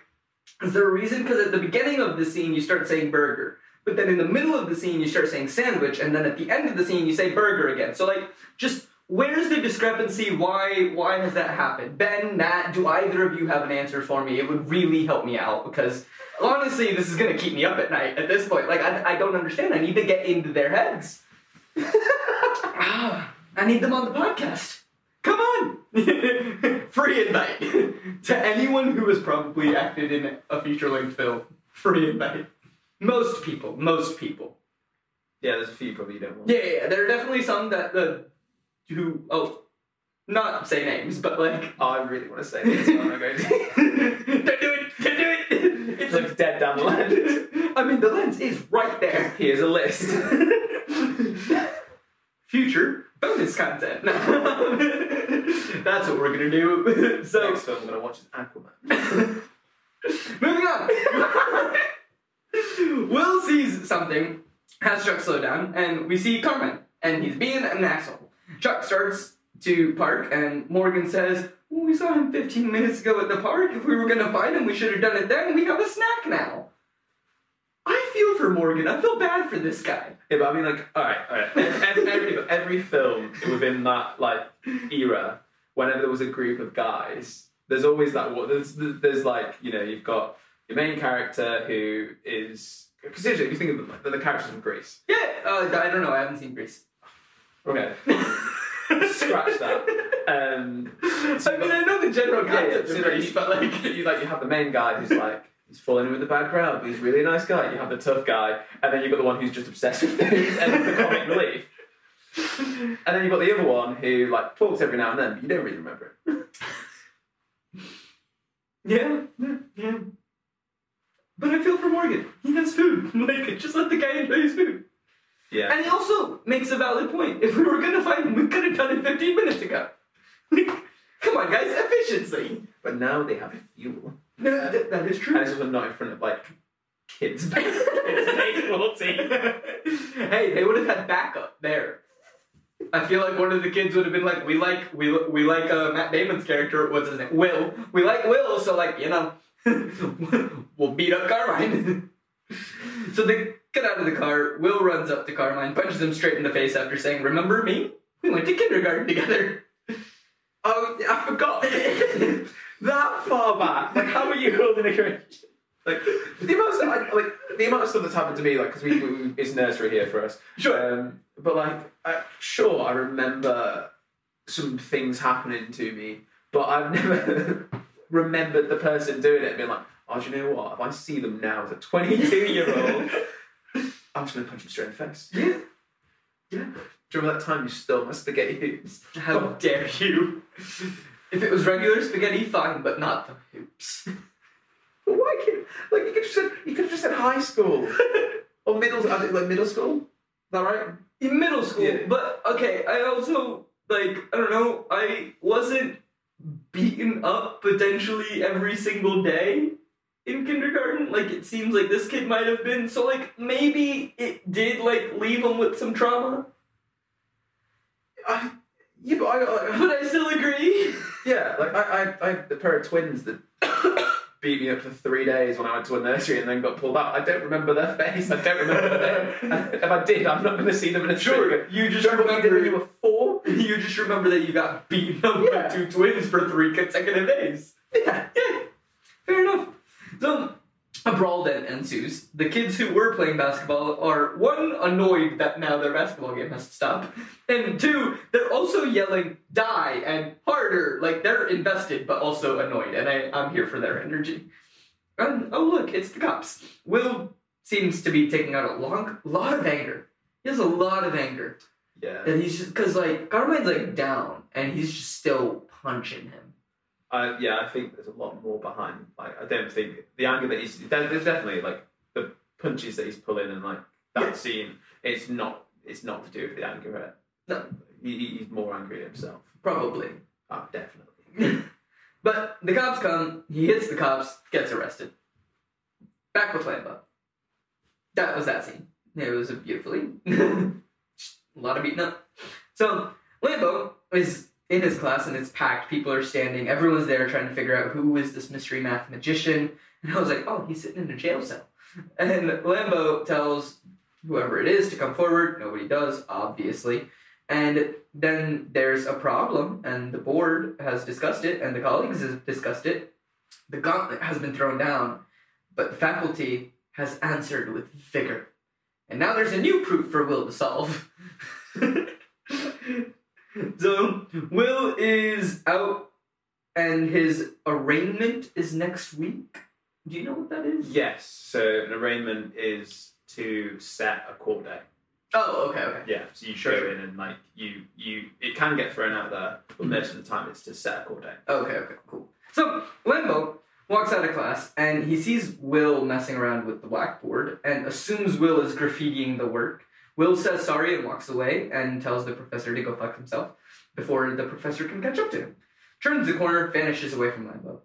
is there a reason? Because at the beginning of the scene, you start saying burger, but then in the middle of the scene, you start saying sandwich, and then at the end of the scene, you say burger again. So, like, just where's the discrepancy? Why? Why has that happened? Ben, Matt, do either of you have an answer for me? It would really help me out because honestly, this is gonna keep me up at night at this point. Like, I, I don't understand. I need to get into their heads. Ah, I need them on the podcast. Come on! Free invite to anyone who has probably acted in a feature length film. Free invite. Most people. Most people. Yeah, there's a few probably you don't want. Yeah, yeah, yeah. There are definitely some that the who oh, not say names, but like Oh, I really want to say this, so I'm going to. don't do it, don't do it. It's like dead down the lens. I mean, the lens is right there. Here's a list. Future bonus content. That's what we're gonna do. So Next film I'm going to watch is Aquaman. Moving on. Will sees something, has Chuck slow down, and we see Carmen, and he's being an asshole. Chuck starts to park, and Morgan says, well, "We saw him 15 minutes ago at the park. If we were gonna find him, we should have done it then. We have a snack now." I feel for Morgan. I feel bad for this guy. Yeah, but I mean, like, all right, all right. Every, every, every film within that like era, whenever there was a group of guys, there's always that. There's, there's like, you know, you've got your main character who is because if you think of them, they're the characters from Grease. Yeah, uh, I don't know. I haven't seen Grease. Okay, scratch that. Um, I mean, I know the general yeah, yeah, of like, you, but like, you like you have the main guy who's like. He's falling in with the bad crowd, but he's really a nice guy. You have the tough guy, and then you've got the one who's just obsessed with things and it's the comic relief. And then you've got the other one who like talks every now and then, but you don't really remember it. Yeah, yeah, yeah. But I feel for Morgan. He has food. Like, just let the guy enjoy his food. Yeah. And he also makes a valid point. If we were gonna find him, we could have done it 15 minutes ago. Like, come on, guys, efficiency. But now they have fuel. No, that, that is true. and it's also not in front of like kids. kids hey, they would have had backup there. I feel like one of the kids would have been like, "We like, we we like uh, Matt Damon's character. What's his name? Will. We like Will. So like, you know, we'll beat up Carmine." so they get out of the car. Will runs up to Carmine, punches him straight in the face after saying, "Remember me? We went to kindergarten together." Oh, I forgot that far back. Like, how are you holding a grudge? Like the amount of I, like the amount of stuff that's happened to me, like because we, we it's nursery here for us. Sure. Um, but like, I, sure, I remember some things happening to me, but I've never remembered the person doing it and being like, oh, do you know what? If I see them now as a 22 year old, I'm just gonna punch them straight in the face. Yeah. Yeah. Do you remember that time you stole my spaghetti hoops? How oh. dare you? If it was regular spaghetti, fine, but not the hoops. But why can't like you could just said you could have just said high school or middle like middle school. Is that right? in middle school. Yeah. But okay, I also like I don't know. I wasn't beaten up potentially every single day in kindergarten. Like it seems like this kid might have been. So like maybe it did like leave him with some trauma. I, yeah, but I, I But I still agree. yeah, like I, I, I a pair of twins that beat me up for three days when I went to a nursery and then got pulled out. I don't remember their face. I don't remember their. name. if I did, I'm not going to see them in a Sure, you just Remember you when you were four? You just remember that you got beaten up Yeah. by two twins for three consecutive days. Yeah. Yeah, fair enough. So a brawl then ensues. The kids who were playing basketball are one annoyed that now their basketball game has to stop, and two they're also yelling "die" and harder. Like they're invested but also annoyed, and I, I'm here for their energy. And oh look, it's the cops. Will seems to be taking out a long lot of anger. He has a lot of anger, Yeah. and he's just because like Carmine's like down, and he's just still punching him. I, yeah, I think there's a lot more behind. Like, I don't think the anger that he's there's definitely like the punches that he's pulling and like that Yeah. scene. It's not. It's not to do with the anger. At, No. he, he- he's more angry at himself. Probably. Oh, definitely. but the cops come, he hits the cops, gets arrested. Back with Lambeau. That was that scene. It was a beautifully. a lot of beating up. So, Lambeau is in his class and it's packed. People are standing. Everyone's there trying to figure out who is this mystery math magician. And I was like, oh, he's sitting in a jail cell. And Lambeau tells whoever it is to come forward. Nobody does, obviously. And then there's a problem, and the board has discussed it, and the colleagues have discussed it. The gauntlet has been thrown down, but the faculty has answered with vigor. And now there's a new proof for Will to solve. so, Will is out, and his arraignment is next week. Do you know what that is? Yes. So an arraignment is to set a court date. Oh, okay, okay. Yeah. So you show sure. in and like you you it can get thrown out there, but most of the time it's to set a court date. Okay, okay, cool. So Lambeau walks out of class and he sees Will messing around with the blackboard and assumes Will is graffitiing the work. Will says sorry and walks away and tells the professor to go fuck himself before the professor can catch up to him. Turns the corner, vanishes away from Lambeau.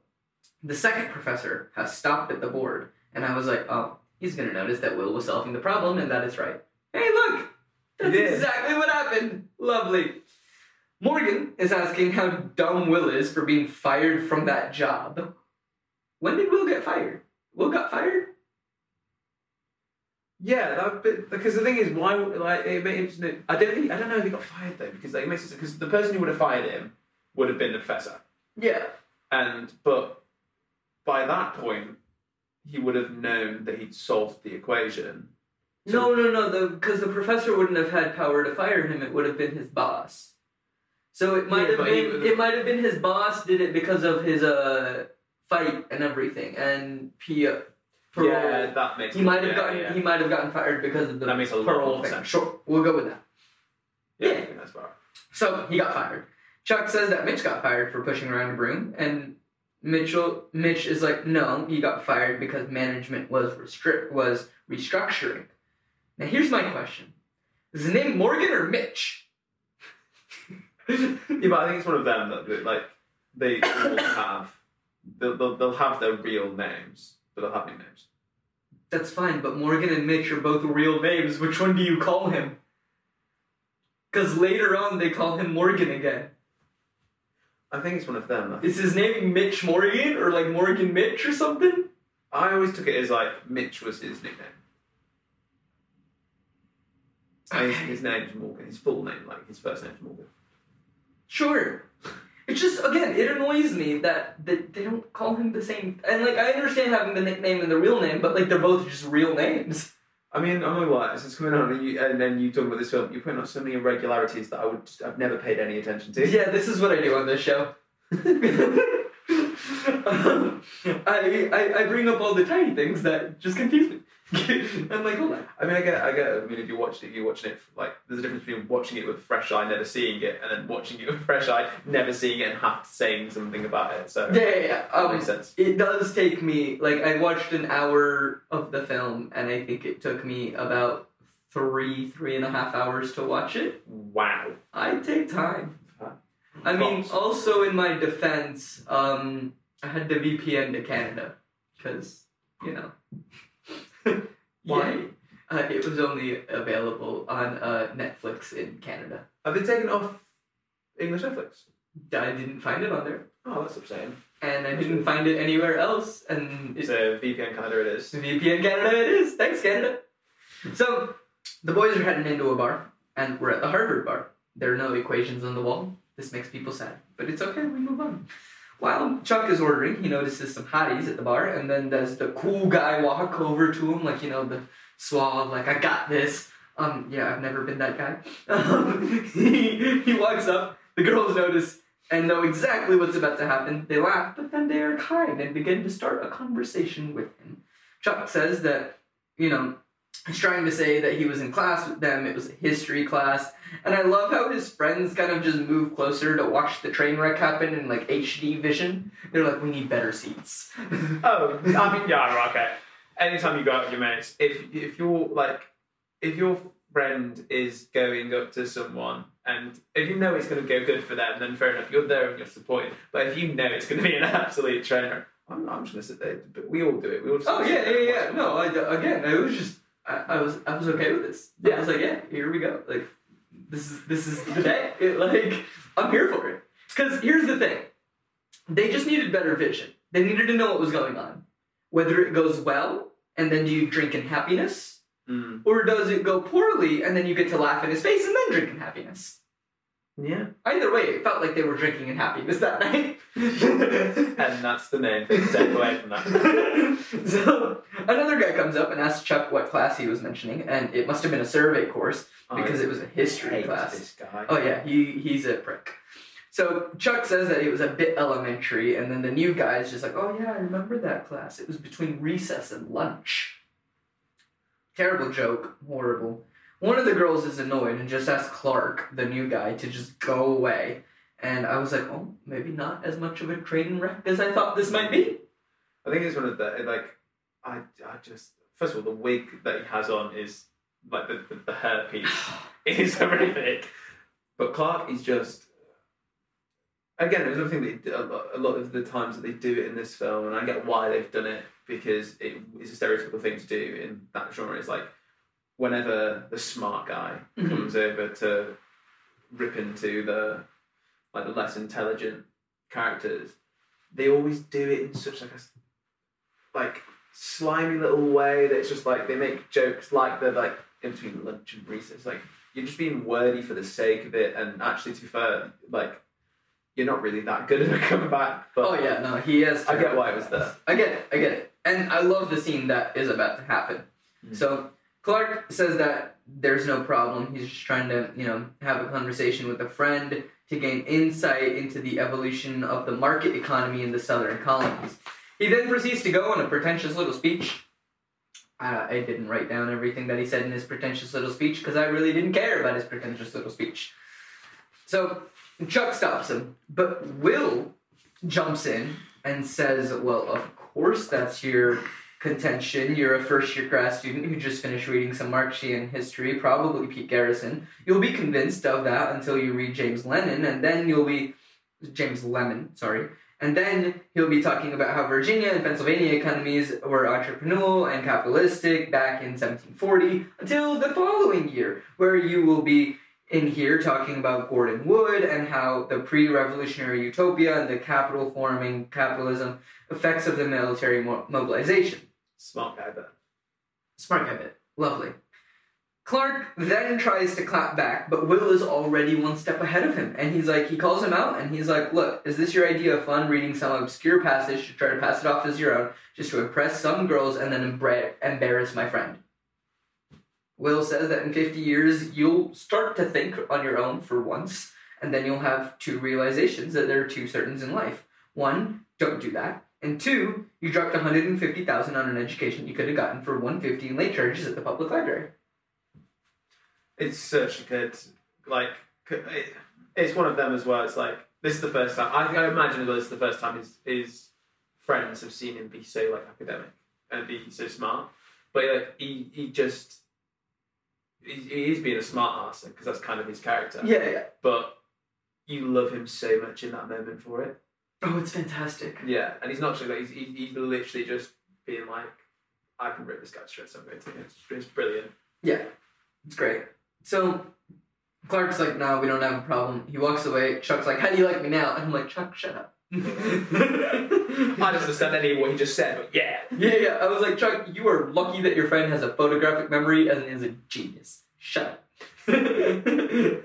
The second professor has stopped at the board, and I was like, oh, he's gonna notice that Will was solving the problem and that is right. Hey, look! That's exactly what happened. Lovely. Morgan is asking how dumb Will is for being fired from that job. When did Will get fired? Will got fired? Yeah, that because the thing is, why? would- Like, it him, I don't think I don't know if he got fired though, because like, it makes sense because the person who would have fired him would have been the professor, Yeah. and but by that point, he would have known that he'd solved the equation. No, no, no. Because the, professor wouldn't have had power to fire him. It would have been his boss. So it might Yeah, have been. It might have been his boss did it because of his uh fight and everything, and he uh, parole. Yeah, that makes He might have yeah, gotten. Yeah, He might have gotten fired because of the That makes a lot parole thing. sense. Sure, we'll go with that. yeah, yeah. I think that's right. So he got fired. Chuck says that Mitch got fired for pushing around a broom, and Mitchell Mitch is like, no, he got fired because management was restrict was restructuring. Now here's my question: Is his name Morgan or Mitch? Yeah, but I think it's one of them that, that like they all have they'll, they'll, they'll have their real names, but they'll have nicknames. That's fine, but Morgan and Mitch are both real names. Which one do you call him? Because later on they call him Morgan again. I think it's one of them. Is his name Mitch Morgan or like Morgan Mitch or something? I always took it as like Mitch was his nickname. I- Okay. His name's Morgan. His full name, like his first name's Morgan. Sure. It's just again, it annoys me that, that they don't call him the same. And like, I understand having the nickname and the real name, but like they're both just real names. I mean, I'm not this is coming on, and, you, and then you talk about this film. You're putting on so many irregularities that I would I've never paid any attention to. Yeah, this is what I do on this show. Um, I, I I bring up all the tiny things that just confuse me. I'm like, hold on. I mean, I get, I get. I mean, if you watched it, you're watching it. Like, there's a difference between watching it with fresh eye, never seeing it, and then watching it with fresh eye, never seeing it, and half saying something about it. So Yeah, yeah, yeah. that Um, makes sense. It does take me like I watched an hour of the film, and I think it took me about three, three and a half hours to watch it. Wow. I take time. Huh. I mean, also in my defense, um, I had to VPN to Canada because you know. Why? Yay. Uh, it was only available on uh, Netflix in Canada. Have they taken off English Netflix? I didn't find it on there, Oh, that's upsetting. and I didn't find it anywhere else. And it's So VPN Canada it is. VPN Canada it is. Thanks, Canada. So, the boys are heading into a bar, and we're at the Harvard bar. There are no equations on the wall. This makes people sad, but it's okay, we move on. While Chuck is ordering, he notices some hotties at the bar, and then does the cool guy walk over to him, like, you know, the suave, like, I got this. Um, yeah, I've never been that guy. Um, he, he walks up, the girls notice and know exactly what's about to happen. They laugh, but then they are kind and begin to start a conversation with him. Chuck says that, you know, trying to say that he was in class with them, it was a history class, and I love how his friends kind of just move closer to watch the train wreck happen in like HD vision. They're like, we need better seats. Oh, I mean, yeah, right, okay. Anytime you go out with your mates, if if you're like, if your friend is going up to someone and if you know it's going to go good for them, then fair enough, you're there and you're supporting. But if you know it's going to be an absolute trainer, I'm, I'm just going to sit there. But we all do it. We all just oh yeah, yeah, yeah. No, I, again, it was just, I, I was, I was okay with this. Yeah, I was like, yeah, here we go. Like, this is, this is the day. It, like, I'm here for it. Because here's the thing, they just needed better vision. They needed to know what was going on. Whether it goes well, and then do you drink in happiness, Mm. or does it go poorly, and then you get to laugh in his face and then drink in happiness. Yeah. Either way, it felt like they were drinking in happiness that night. And that's the main thing to take away from that. so another guy comes up and asks Chuck what class he was mentioning, and it must have been a survey course oh, because it was a history hate class. this guy. Oh yeah, he he's a prick. So Chuck says that it was a bit elementary, and then the new guy is just like, "Oh yeah, I remember that class. It was between recess and lunch." Terrible joke, horrible. One of the girls is annoyed and just asks Clark, the new guy, to just go away. And I was like, "Oh, maybe not as much of a train wreck as I thought this might be." I think it's one of the like I I just first of all the wig that he has on is like the the, the hair piece is horrific, but Clark is just again it was another thing that a lot, a lot of the times that they do it in this film, and I get why they've done it because it is a stereotypical thing to do in that genre. It's like whenever the smart guy Mhm. comes over to rip into the like the less intelligent characters, they always do it in such like a like slimy little way that it's just like they make jokes like they're like in between lunch and recess. Like you're just being wordy for the sake of it, and actually, to be fair, like you're not really that good at a comeback. But Oh yeah, no, he is. I get why it was there. I get it. I get it. And I love the scene that is about to happen. Mhm. So Clark says that there's no problem. He's just trying to, you know, have a conversation with a friend to gain insight into the evolution of the market economy in the southern colonies. He then proceeds to go on a pretentious little speech. Uh, I didn't write down everything that he said in his pretentious little speech because I really didn't care about his pretentious little speech. So Chuck stops him, but Will jumps in and says, Well, of course that's your contention. You're a first year grad student who just finished reading some Marxian history, probably Pete Garrison. You'll be convinced of that until you read James Lennon, and then you'll be. James Lemon, sorry. And then he'll be talking about how Virginia and Pennsylvania economies were entrepreneurial and capitalistic back in 1740 until the following year, where you will be in here talking about Gordon Wood and how the pre revolutionary utopia and the capital forming capitalism effects of the military mo- mobilization. Smart guy but Smart guy bit. Lovely. Clark then tries to clap back, but Will is already one step ahead of him. And he's like, he calls him out and he's like, Look, is this your idea of fun reading some obscure passage to try to pass it off as your own, just to impress some girls and then embarrass my friend? Will says that in 50 years, you'll start to think on your own for once, and then you'll have two realizations that there are two certains in life. One, don't do that. And two, you dropped 150000 on an education you could have gotten for 150 in late charges at the public library. It's such a good, like, it, it's one of them as well. It's like, this is the first time, I, I imagine as well, this is the first time his, his friends have seen him be so, like, academic and be so smart. But, like, he, he just, he, he is being a smart ass because that's kind of his character. Yeah, yeah. But you love him so much in that moment for it. Oh, it's fantastic. Yeah, and he's not just like, he's, he's, literally just being like, I can rip this guy straight, so I'm going to. It's, it's brilliant. Yeah, it's great. So Clark's like, no, we don't have a problem. He walks away. Chuck's like, how do you like me now? And I'm like, Chuck, shut up. I don't understand any of what he just said, but yeah. Yeah, yeah. I was like, Chuck, you are lucky that your friend has a photographic memory and is a genius. Shut up. the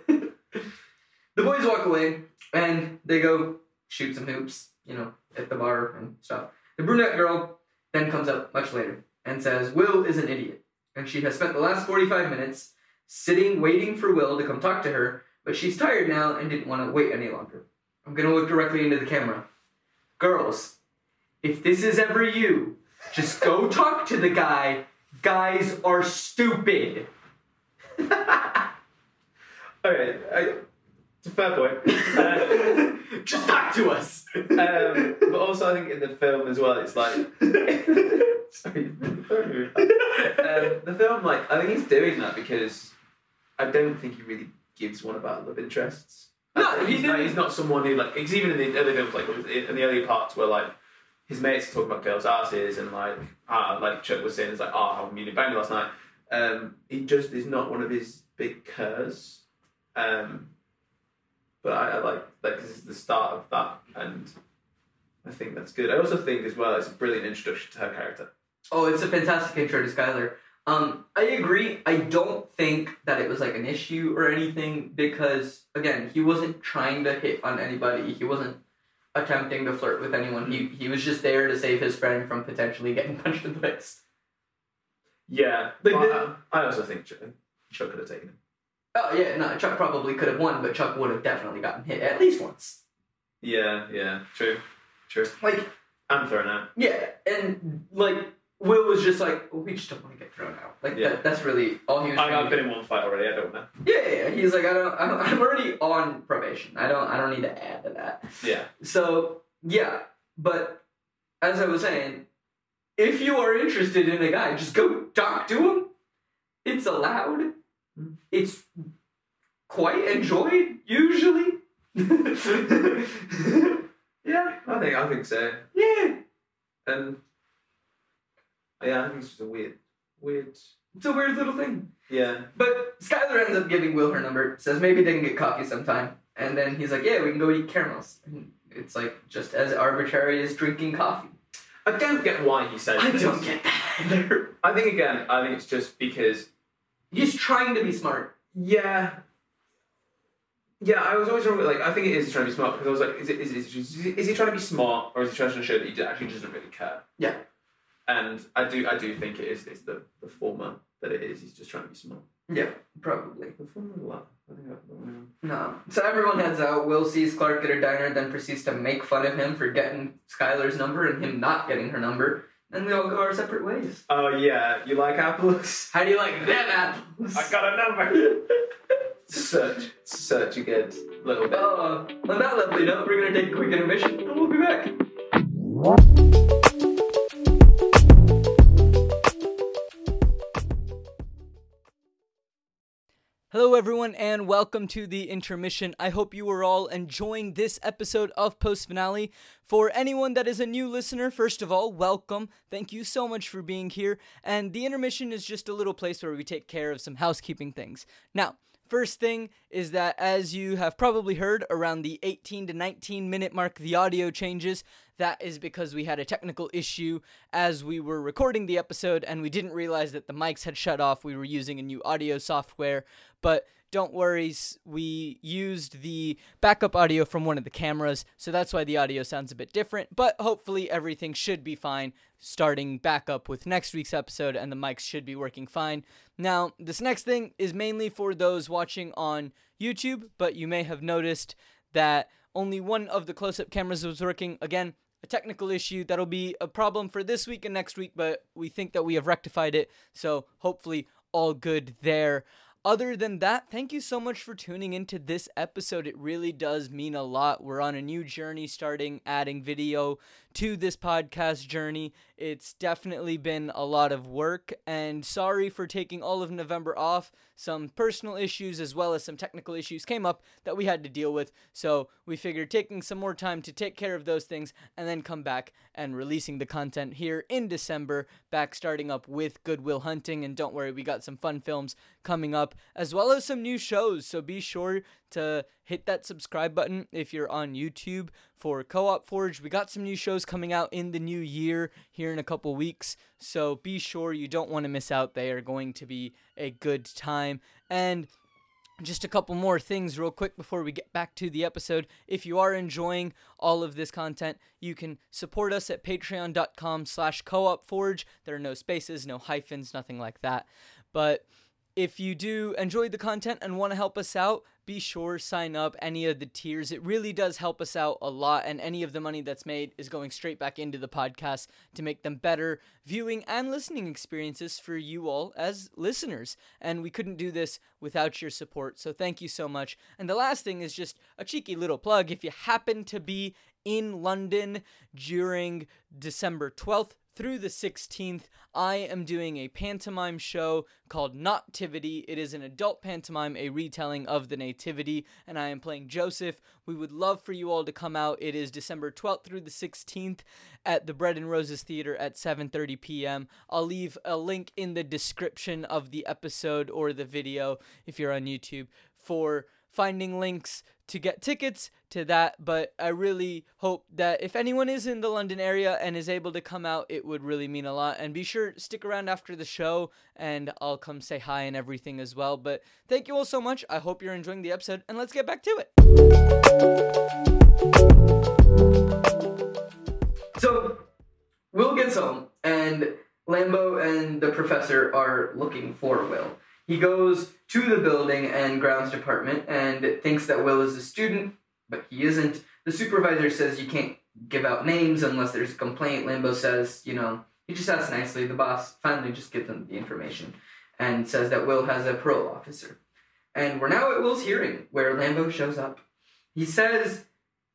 boys walk away and they go shoot some hoops, you know, at the bar and stuff. The brunette girl then comes up much later and says, Will is an idiot. And she has spent the last 45 minutes sitting waiting for Will to come talk to her, but she's tired now and didn't want to wait any longer. I'm gonna look directly into the camera. Girls, if this is ever you, just go talk to the guy. Guys are stupid. Okay, I, it's a fair point. Just talk to us. um, but also, I think in the film as well, it's like. Sorry, um, the film, like, I think he's doing that because I don't think he really gives one about love interests. No, he he's, not, he's not someone who like. Because even in the early films, like in the early parts, where like his mates talk about girls' asses and like ah, like Chuck was saying, it's like ah, how I'm really banged last night. Um, he just is not one of his big curs. Um, but I, I like like this is the start of that, and I think that's good. I also think as well it's a brilliant introduction to her character. Oh, it's a fantastic intro to Skylar. Um, I agree. I don't think that it was like an issue or anything because again, he wasn't trying to hit on anybody. He wasn't attempting to flirt with anyone. He he was just there to save his friend from potentially getting punched in the face. Yeah, but I, I also think Chuck, Chuck could have taken him. Oh yeah, no, Chuck probably could have won, but Chuck would have definitely gotten hit at least once. Yeah, yeah, true, true. Like I'm thrown out. yeah, and like Will was just like, "Oh, we just don't want to get thrown out. Like Yeah. that, that's really all he was. I, I've been in one fight already. I don't know. Yeah, yeah, yeah. He's like, I don't, I don't, I'm already on probation. I don't, I don't need to add to that. Yeah, So yeah, but as I was saying, if you are interested in a guy, just go talk to him. It's allowed. Mm. It's quite enjoyed usually. yeah. I think I think so. yeah, And yeah, I think it's just a weird, weird. it's a weird little thing. Yeah, But Skylar ends up giving Will her number. Says maybe they can get coffee sometime. And then he's like, yeah, we can go eat caramels. And it's like just as arbitrary as drinking coffee. I don't get why he says. I this. don't get that either. I think again, I think it's just because He's trying to be smart. Yeah. Yeah, I was always wrong. Like, I think it is trying to be smart because I was like, is it is, it, is, he- he trying to be smart or is he trying to show that he actually doesn't really care? Yeah. And I do, I do think it is. It's the the former that it is. He's just trying to be smart. Mm-hmm. Yeah, probably. The former or the latter? I think that's one. No. So everyone heads out. Will sees Clark at a diner, then proceeds to make fun of him for getting Skylar's number and him not getting her number. Then we all go our separate ways. Oh yeah, you like apples? How do you like them apples? I got a number. such such a good little bit. Uh, on that lovely note, we're gonna take a quick intermission and we'll be back. Hello, everyone, and welcome to the intermission. I hope you are all enjoying this episode of Post Finale. For anyone that is a new listener, first of all, welcome. Thank you so much for being here. And the intermission is just a little place where we take care of some housekeeping things. Now, First thing is that, as you have probably heard, around the 18 to 19 minute mark, the audio changes. That is because we had a technical issue as we were recording the episode and we didn't realize that the mics had shut off. We were using a new audio software, but don't worry, we used the backup audio from one of the cameras, so that's why the audio sounds a bit different, but hopefully everything should be fine starting back up with next week's episode and the mics should be working fine. Now, this next thing is mainly for those watching on YouTube, but you may have noticed that only one of the close up cameras was working. Again, a technical issue that'll be a problem for this week and next week, but we think that we have rectified it, so hopefully all good there. Other than that, thank you so much for tuning into this episode. It really does mean a lot. We're on a new journey starting adding video to this podcast journey. It's definitely been a lot of work, and sorry for taking all of November off. Some personal issues as well as some technical issues came up that we had to deal with, so we figured taking some more time to take care of those things and then come back and releasing the content here in December, back starting up with Good Will Hunting. And don't worry, we got some fun films coming up as well as some new shows, so be sure to hit that subscribe button if you're on YouTube for Co op Forge. We got some new shows coming out in the new year here in a couple weeks, so be sure you don't want to miss out. They are going to be a good time. And just a couple more things real quick before we get back to the episode if you are enjoying all of this content you can support us at patreon.com slash co-op forge there are no spaces no hyphens nothing like that but if you do enjoy the content and want to help us out, be sure sign up any of the tiers. It really does help us out a lot and any of the money that's made is going straight back into the podcast to make them better viewing and listening experiences for you all as listeners. And we couldn't do this without your support. So thank you so much. And the last thing is just a cheeky little plug if you happen to be in London during December 12th through the 16th, I am doing a pantomime show called Nativity. It is an adult pantomime, a retelling of the Nativity, and I am playing Joseph. We would love for you all to come out. It is December 12th through the 16th at the Bread and Roses Theater at 7:30 p.m. I'll leave a link in the description of the episode or the video if you're on YouTube for finding links to get tickets to that. But I really hope that if anyone is in the London area and is able to come out, it would really mean a lot. And be sure stick around after the show, and I'll come say hi and everything as well. But thank you all so much. I hope you're enjoying the episode, and let's get back to it. So, Will gets home, and Lambeau and the professor are looking for Will. He goes to the building and grounds department and thinks that Will is a student, but he isn't. The supervisor says you can't give out names unless there's a complaint. Lambeau says, you know, he just asks nicely. The boss finally just gives him the information and says that Will has a parole officer. And we're now at Will's hearing where Lambeau shows up. He says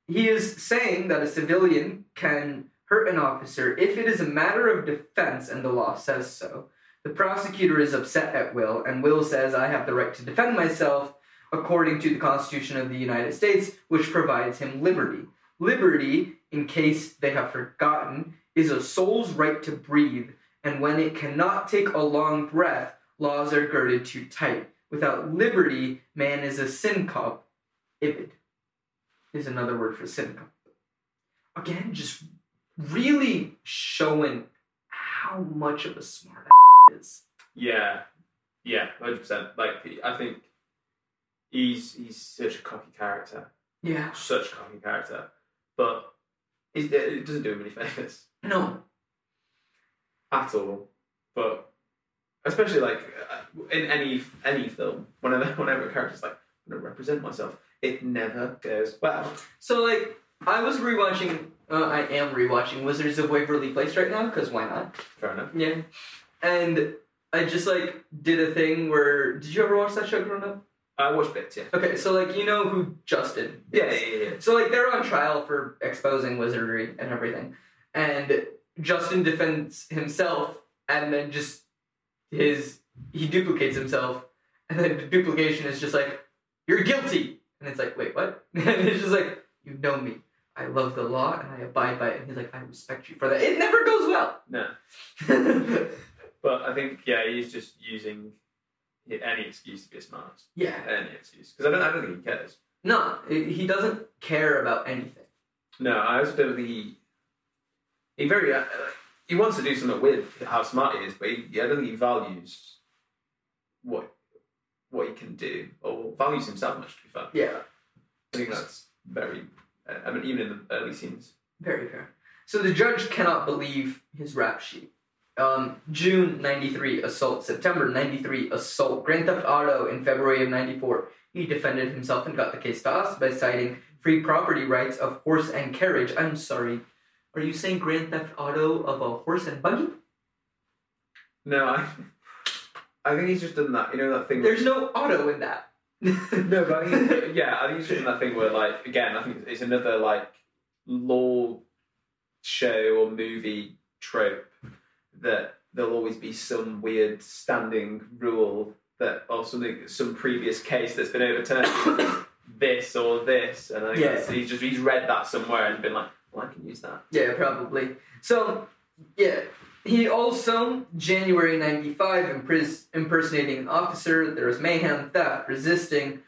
he is saying that a civilian can hurt an officer if it is a matter of defense and the law says so. The prosecutor is upset at Will, and Will says, I have the right to defend myself according to the Constitution of the United States, which provides him liberty. Liberty, in case they have forgotten, is a soul's right to breathe, and when it cannot take a long breath, laws are girded too tight. Without liberty, man is a syncope. Ibid is another word for syncope. Again, just really showing how much of a smart is. Yeah, yeah, hundred percent. Like I think he's he's such a cocky character, Yeah. such a cocky character, but it doesn't do him any favors No. at all. But especially like uh, in any any film, whenever whenever a character's like, I'm gonna represent myself, it never goes well. So like, I was rewatching. Uh, I am rewatching Wizards of Waverly Place right now because why not? Fair enough. Yeah. And I just like did a thing where. Did you ever watch that show growing up? I watched bits, yeah. Okay, so like you know who Justin? Yeah, yeah, yeah. yeah. So like they're on trial for exposing wizardry and everything, and Justin defends himself, and then just his he duplicates himself, And then the duplication is just like, you're guilty. And it's like, wait, what? And it's just like, you know me. I love the law and I abide by it. And he's like, I respect you for that. It never goes well. No. But I think yeah, he's just using any excuse to be a smart. yeah. Any excuse because I don't I don't think he cares. No, he doesn't care about anything. No, I also don't think he. He very uh, he wants to do something with how smart he is, but he, I don't think he values what what he can do or values himself much. To be fair, Yeah. I think that's very. Uh, I mean, even in the early scenes. Very fair. So the judge cannot believe his rap sheet. Um, June 93 assault, September 93 assault, Grand Theft Auto in February of 94. He defended himself and got the case tossed by citing free property rights of horse and carriage. I'm sorry. Are you saying Grand Theft Auto of a horse and buggy? No, I. I think he's just done that. You know that thing. There's no auto in that. No, but I think, yeah, I think it's just that thing where, like, again, I think it's another like law show or movie trope that there'll always be some weird standing rule that or something, some previous case that's been overturned, this or this, and I think Yeah. he's just he's read that somewhere and been like, well, I can use that. Yeah, probably. So, yeah. He also, January 95, impris- impersonating an officer. There was mayhem, theft, resisting.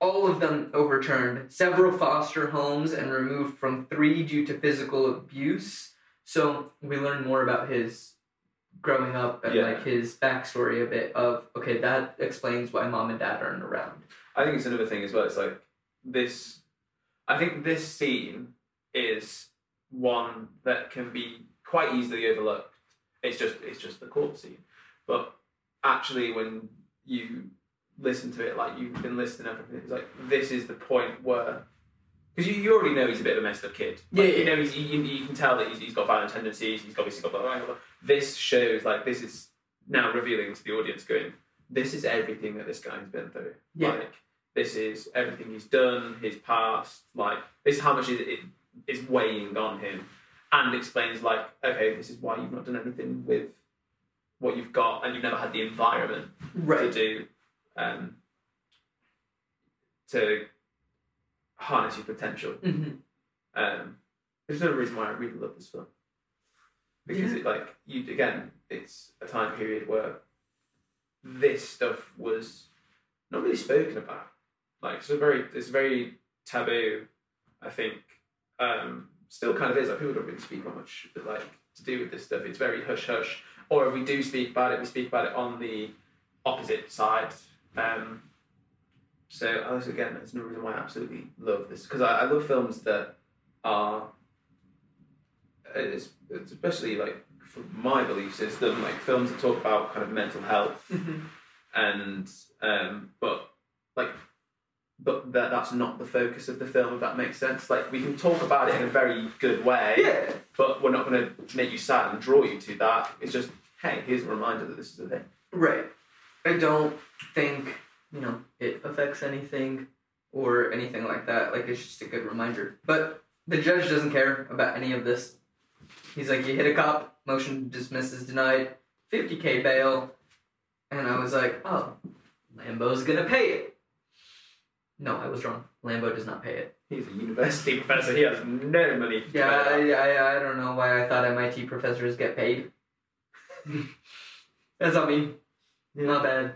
All of them overturned. Several foster homes and removed from three due to physical abuse. So, we learn more about his growing up and Yeah. like his backstory a bit of okay that explains why mom and dad aren't around I think it's another thing as well. It's like this. I think this scene is one that can be quite easily overlooked. It's just it's just the court scene, but actually, when you listen to it, like you've been listening everything, it's like this is the point where. Because you, you already know he's a bit of a messed up kid. Like, Yeah, You know, he's, you, you can tell that he's, he's got violent tendencies. He's obviously got blah, blah, blah, blah. This shows, like, this is now revealing to the audience, going, this is everything that this guy's been through. Yeah. Like, this is everything he's done, his past, like this is how much it, it is weighing on him, and explains like, okay, this is why you've not done anything with what you've got, and you've never had the environment to do, um, to harness your potential. hmm Um, there's no reason why I really love this film because Yeah. it like you again, it's a time period where this stuff was not really spoken about. Like it's a very it's very taboo. I think um, still kind of is. Like people don't really speak about much like to do with this stuff. It's very hush hush. Or if we do speak about it, we speak about it on the opposite side. Um, so I was again, there's no reason why I absolutely love this because I, I love films that are, it's, it's especially like for my belief system, like films that talk about kind of mental health. Hmm and um, but like but that that's not the focus of the film if that makes sense. Like we can talk about it in a very good way Yeah. but we're not going to make you sad and draw you to that. It's just hey here's a reminder that this is a thing. Right. I don't think, you know, it affects anything or anything like that. Like, it's just a good reminder. But the judge doesn't care about any of this. He's like, you hit a cop, motion to dismiss is denied, 50k bail. And I was like, oh, Lambeau's gonna pay it. No, I was wrong. Lambeau does not pay it. he's a university professor he has no money Yeah, I. I, I don't know why I thought MIT professors get paid. That's not me. Not bad.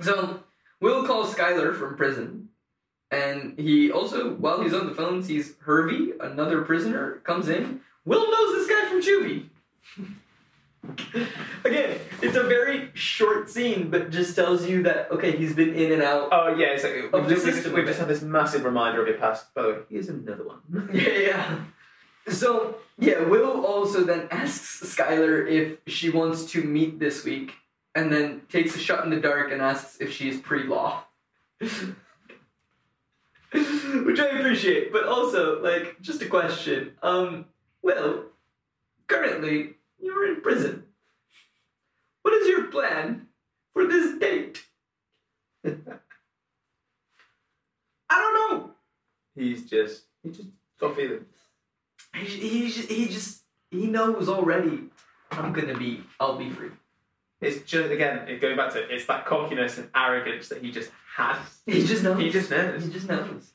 So, Will calls Skylar from prison. And he also, while he's on the phone, sees Hervey, another prisoner, comes in. Will knows this guy from Juvie. Again, it's a very short scene, but just tells you that, okay, he's been in and out. Oh yeah, it's like we've, the just, system. we've just had this massive reminder of your past. By the way, here's another one. Yeah, yeah. So, yeah, Will also then asks Skylar if she wants to meet this week, and then takes a shot in the dark and asks if she is pre law. Which I appreciate, but also, like, just a question. Um, Will, currently, you're in prison. What is your plan for this date? I don't know. He's just he just got feeling. He, he, he just he knows already I'm gonna be I'll be free. It's just again going back to it's that cockiness and arrogance that he just has. He just knows. He just knows. He just knows.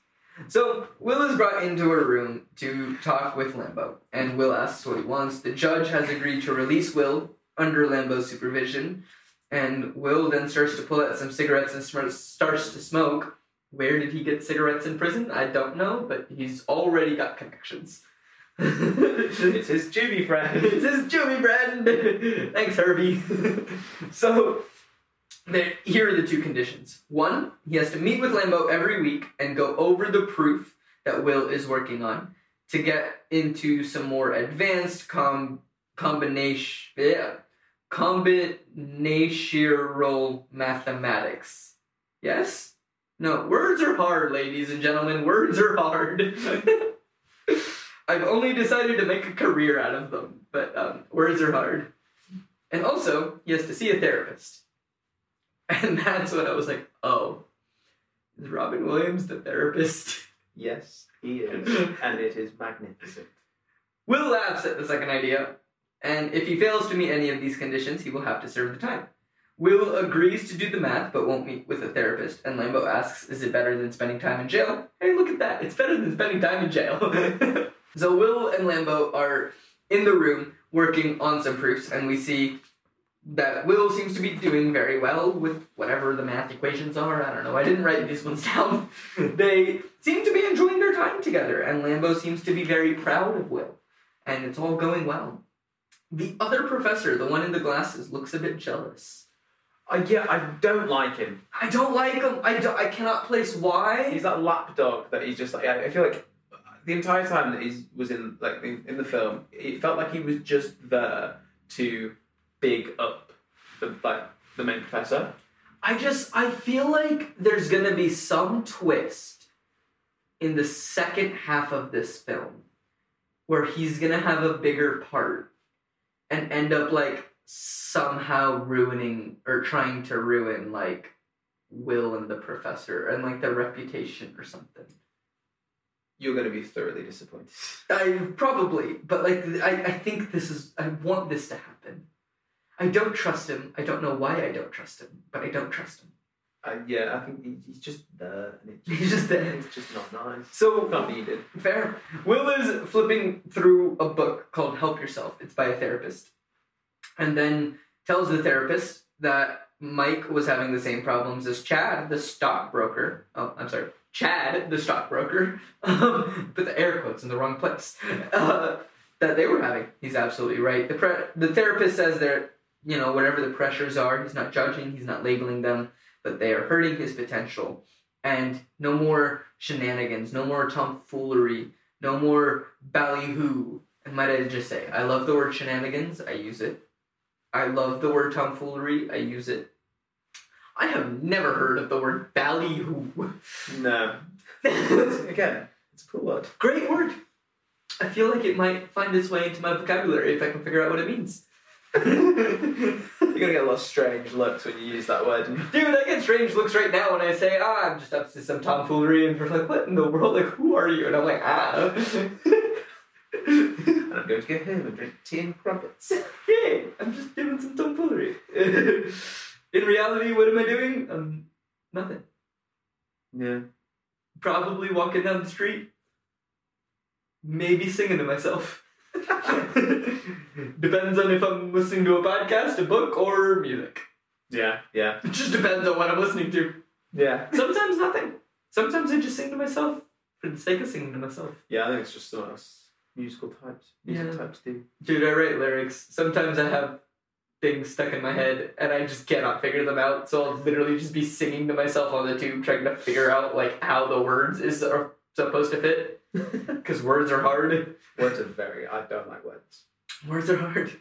So Will is brought into a room to talk with Lambeau, and Will asks what he wants. The judge has agreed to release Will under Lambeau's supervision, and Will then starts to pull out some cigarettes and sm- starts to smoke. Where did he get cigarettes in prison? I don't know, but he's already got connections. It's his Jimmy friend. it's his Jimmy friend. Thanks, Herbie. so, there, here are the two conditions. One, he has to meet with Lambeau every week and go over the proof that Will is working on to get into some more advanced com- combination, yeah, combinatorial mathematics. Yes? No, words are hard, ladies and gentlemen. Words are hard. I've only decided to make a career out of them, but um, words are hard. And also, he has to see a therapist. And that's when I was like, oh, is Robin Williams the therapist? Yes, he is, and it is magnificent. Will laughs at the second idea, and if he fails to meet any of these conditions, he will have to serve the time. Will agrees to do the math but won't meet with a therapist, and Lambeau asks, Is it better than spending time in jail? Hey, look at that. It's better than spending time in jail. So Will and Lambeau are in the room working on some proofs, and we see that Will seems to be doing very well with whatever the math equations are. I don't know. I didn't write these ones down. they seem to be enjoying their time together, and Lambeau seems to be very proud of Will, and it's all going well. The other professor, the one in the glasses, looks a bit jealous. Uh, yeah, I don't like him. I don't like him. I, don't, I cannot place why. He's that lapdog that he's just like. I I feel like the entire time that he was in like in, in the film, it felt like he was just there to big up the like the main professor. I just I feel like there's gonna be some twist in the second half of this film where he's gonna have a bigger part and end up like somehow ruining or trying to ruin like Will and the professor and like their reputation or something. You're going to be thoroughly disappointed. I probably, but like I, I think this is I want this to happen. I don't trust him. I don't know why I don't trust him, but I don't trust him. Uh, yeah, I think he's just there, He's just there. It's just not nice. So Not needed. Fair. Will is flipping through a book called Help Yourself. It's by a therapist. And then tells the therapist that Mike was having the same problems as Chad, the stockbroker. Oh, I'm sorry. Chad, the stockbroker. Um, put the air quotes in the wrong place. Uh, that they were having. He's absolutely right. The, pre- the therapist says that, you know, whatever the pressures are, he's not judging, he's not labeling them, but they are hurting his potential. And no more shenanigans, no more tomfoolery, no more ballyhoo. And might I just say, I love the word shenanigans, I use it. I love the word tomfoolery, I use it. I have never heard of the word ballyhoo. No. Again, it's a cool word. Great word. I feel like it might find its way into my vocabulary if I can figure out what it means. You're gonna get a lot of strange looks when you use that word. Dude, I get strange looks right now when I say, ah, I'm just up to some tomfoolery, and you're like, what in the world? Like, who are you? And I'm like, ah. And I'm going to go home and drink tea and crumpets. Yay, I'm just doing some tomfoolery. In reality, what am I doing? Um, nothing. Yeah. Probably walking down the street. Maybe singing to myself. depends on if I'm listening to a podcast, a book, or music. Yeah. Yeah. It just depends on what I'm listening to. Yeah. Sometimes nothing. Sometimes I just sing to myself for the sake of singing to myself. Yeah, I think it's just else musical types. Music Yeah. types do. Dude, I write lyrics. Sometimes I have things stuck in my head and I just cannot figure them out. So I'll literally just be singing to myself on the tube, trying to figure out like how the words is are supposed to fit. Because words are hard. Words are very. I don't like words. Words are hard.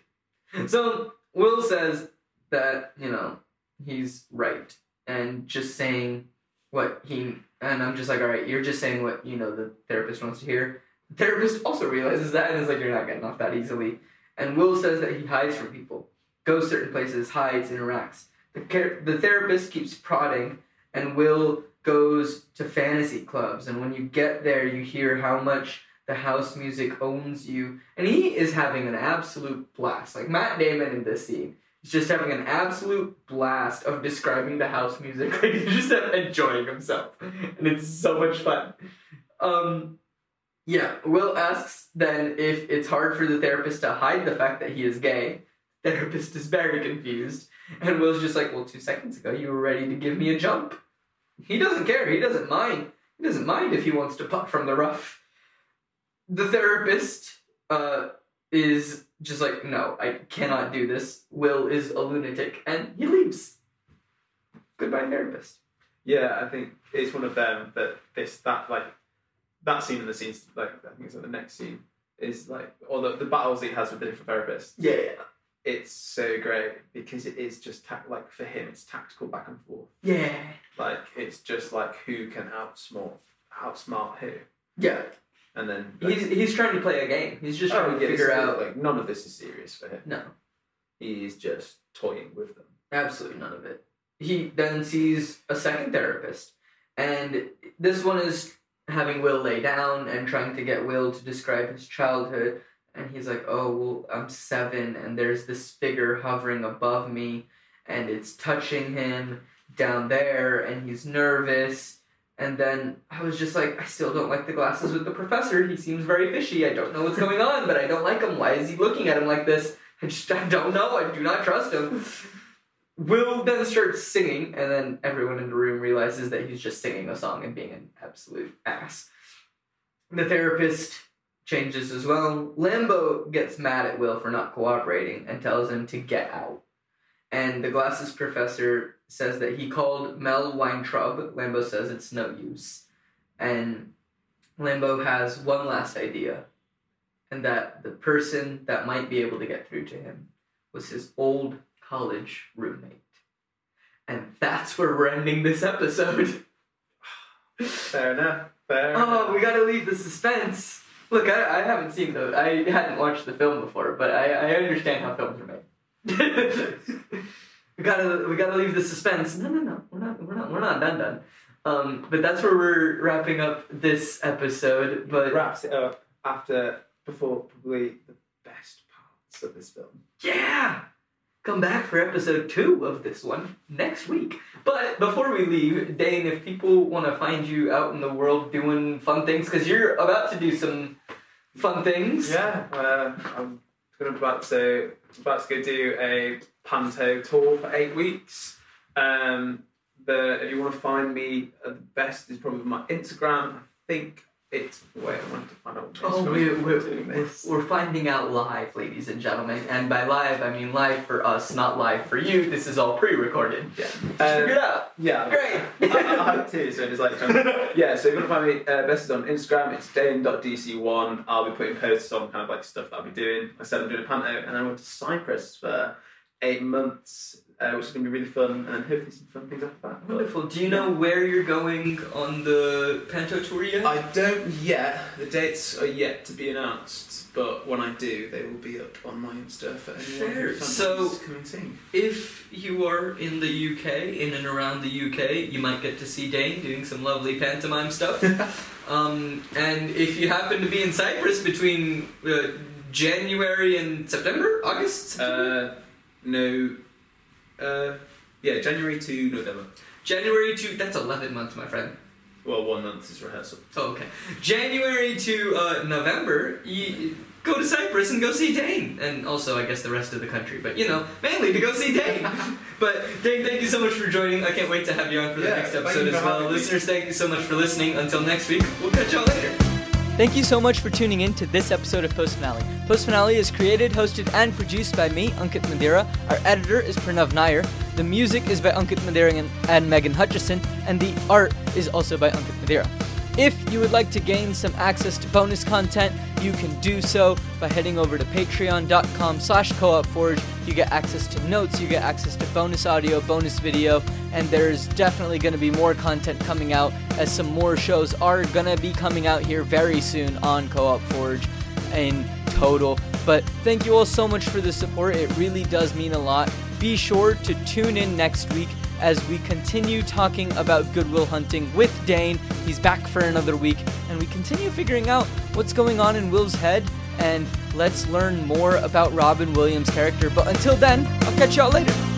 So Will says that you know he's right and just saying what he and I'm just like, all right, you're just saying what you know the therapist wants to hear. The therapist also realizes that and is like, you're not getting off that easily. And Will says that he hides from people, goes certain places, hides, interacts. The car- the therapist keeps prodding, and Will goes to fantasy clubs. And when you get there, you hear how much the house music owns you, and he is having an absolute blast. Like Matt Damon in this scene He's just having an absolute blast of describing the house music. Like he's just enjoying himself, and it's so much fun. Um, yeah. Will asks then if it's hard for the therapist to hide the fact that he is gay. Therapist is very confused, and Will's just like, "Well, two seconds ago you were ready to give me a jump." He doesn't care. He doesn't mind. He doesn't mind if he wants to putt from the rough. The therapist uh, is just like, no, I cannot do this. Will is a lunatic, and he leaves. Goodbye, therapist. Yeah, I think it's one of them that this that like that scene in the scenes like I think it's like the next scene is like or the, the battles he has with the different therapists. Yeah, It's so great because it is just ta- like for him it's tactical back and forth. yeah, Like it's just like who can outsmart outsmart who, yeah. and then He's he's trying to play a game. He's just Oh, trying to yeah, figure out. like none of this is serious for him. No, He's just toying with them. absolutely none of it. He then sees a second therapist, and this one is having Will lay down and trying to get Will to describe his childhood. And he's like, "Oh, well, I'm seven, and there's this figure hovering above me, and it's touching him down there, and he's nervous." And then I was just like, I still don't like the glasses with the professor. He seems very fishy. I don't know what's going on, but I don't like him. Why is he looking at him like this? I just I don't know. I do not trust him. Will then starts singing, and then everyone in the room realizes that he's just singing a song and being an absolute ass. The therapist changes as well. Lambeau gets mad at Will for not cooperating and tells him to get out. And the glasses professor says that he called Mel Weintraub. Lambeau says it's no use. And Lambeau has one last idea, and that the person that might be able to get through to him was his old college roommate. And that's where we're ending this episode. Fair enough. Fair Oh, enough. we gotta leave the suspense. Look, I, I haven't seen the I hadn't watched the film before, but I, I understand how films are made. we gotta we gotta leave the suspense. No, no, no, we're not we're not we're not done done. Um, but that's where we're wrapping up this episode. But it wraps it up after before probably the best parts of this film. Yeah! Come back for episode two of this one next week. But before we leave, Dane, if people want to find you out in the world doing fun things, because you're about to do some fun things. Yeah, uh, I'm gonna about to about to go do a panto tour for eight weeks. Um, the if you want to find me, uh, the best is probably my Instagram. I think it's wait, I wanted to find out. What Oh, we're, we're, doing we're, this. we're finding out live, ladies and gentlemen. And by live, I mean live for us, not live for you. This is all pre recorded. Yeah. Just Um, figure it out. Yeah, Great. I, I hope too. So it's like, yeah. So if you want to find me, uh, best is on Instagram. It's dane.dc1. I'll be putting posts on kind of like stuff that I'll be doing. I said I'm doing a panto, and I went to Cyprus for eight months, uh, which is going to be really fun, and then hopefully some fun things after that. Wonderful. Do you know where you're going on the Panto tour yet? I don't yet. The dates are yet to be announced, but when I do, they will be up on my Insta for anyone Fair. who fancies So- coming soon. If you are in the UK, in and around the UK, you might get to see Dane doing some lovely pantomime stuff. um, and if you happen to be in Cyprus between uh, January and September, August, September? Uh, no. Uh, yeah, January to November. January to that's eleven months, my friend. Well, one month is rehearsal. Oh, okay. January to uh, November, you go to Cyprus and go see Dane, and also I guess the rest of the country. But you know, mainly to go see Dane. but Dane, thank you so much for joining. I can't wait to have you on for the Yeah, next episode as well. Listeners, thank you so much for listening. Until next week, we'll catch y'all later. Thank you so much for tuning in to this episode of Post Finale. Post Finale is created, hosted, and produced by me, Ankit Madhira. Our editor is Pranav Nair. The music is by Ankit Madhira and, Megan Hutchison, and the art is also by Ankit Madhira. If you would like to gain some access to bonus content, you can do so by heading over to patreon.com slash co-op You get access to notes, you get access to bonus audio, bonus video, and there's definitely going to be more content coming out as some more shows are going to be coming out here very soon on Co-op Forge in total. But thank you all so much for the support. It really does mean a lot. Be sure to tune in next week as we continue talking about Good Will Hunting with Dane. He's back for another week, and we continue figuring out what's going on in Will's head and let's learn more about Robin Williams' character. But until then, I'll catch y'all later.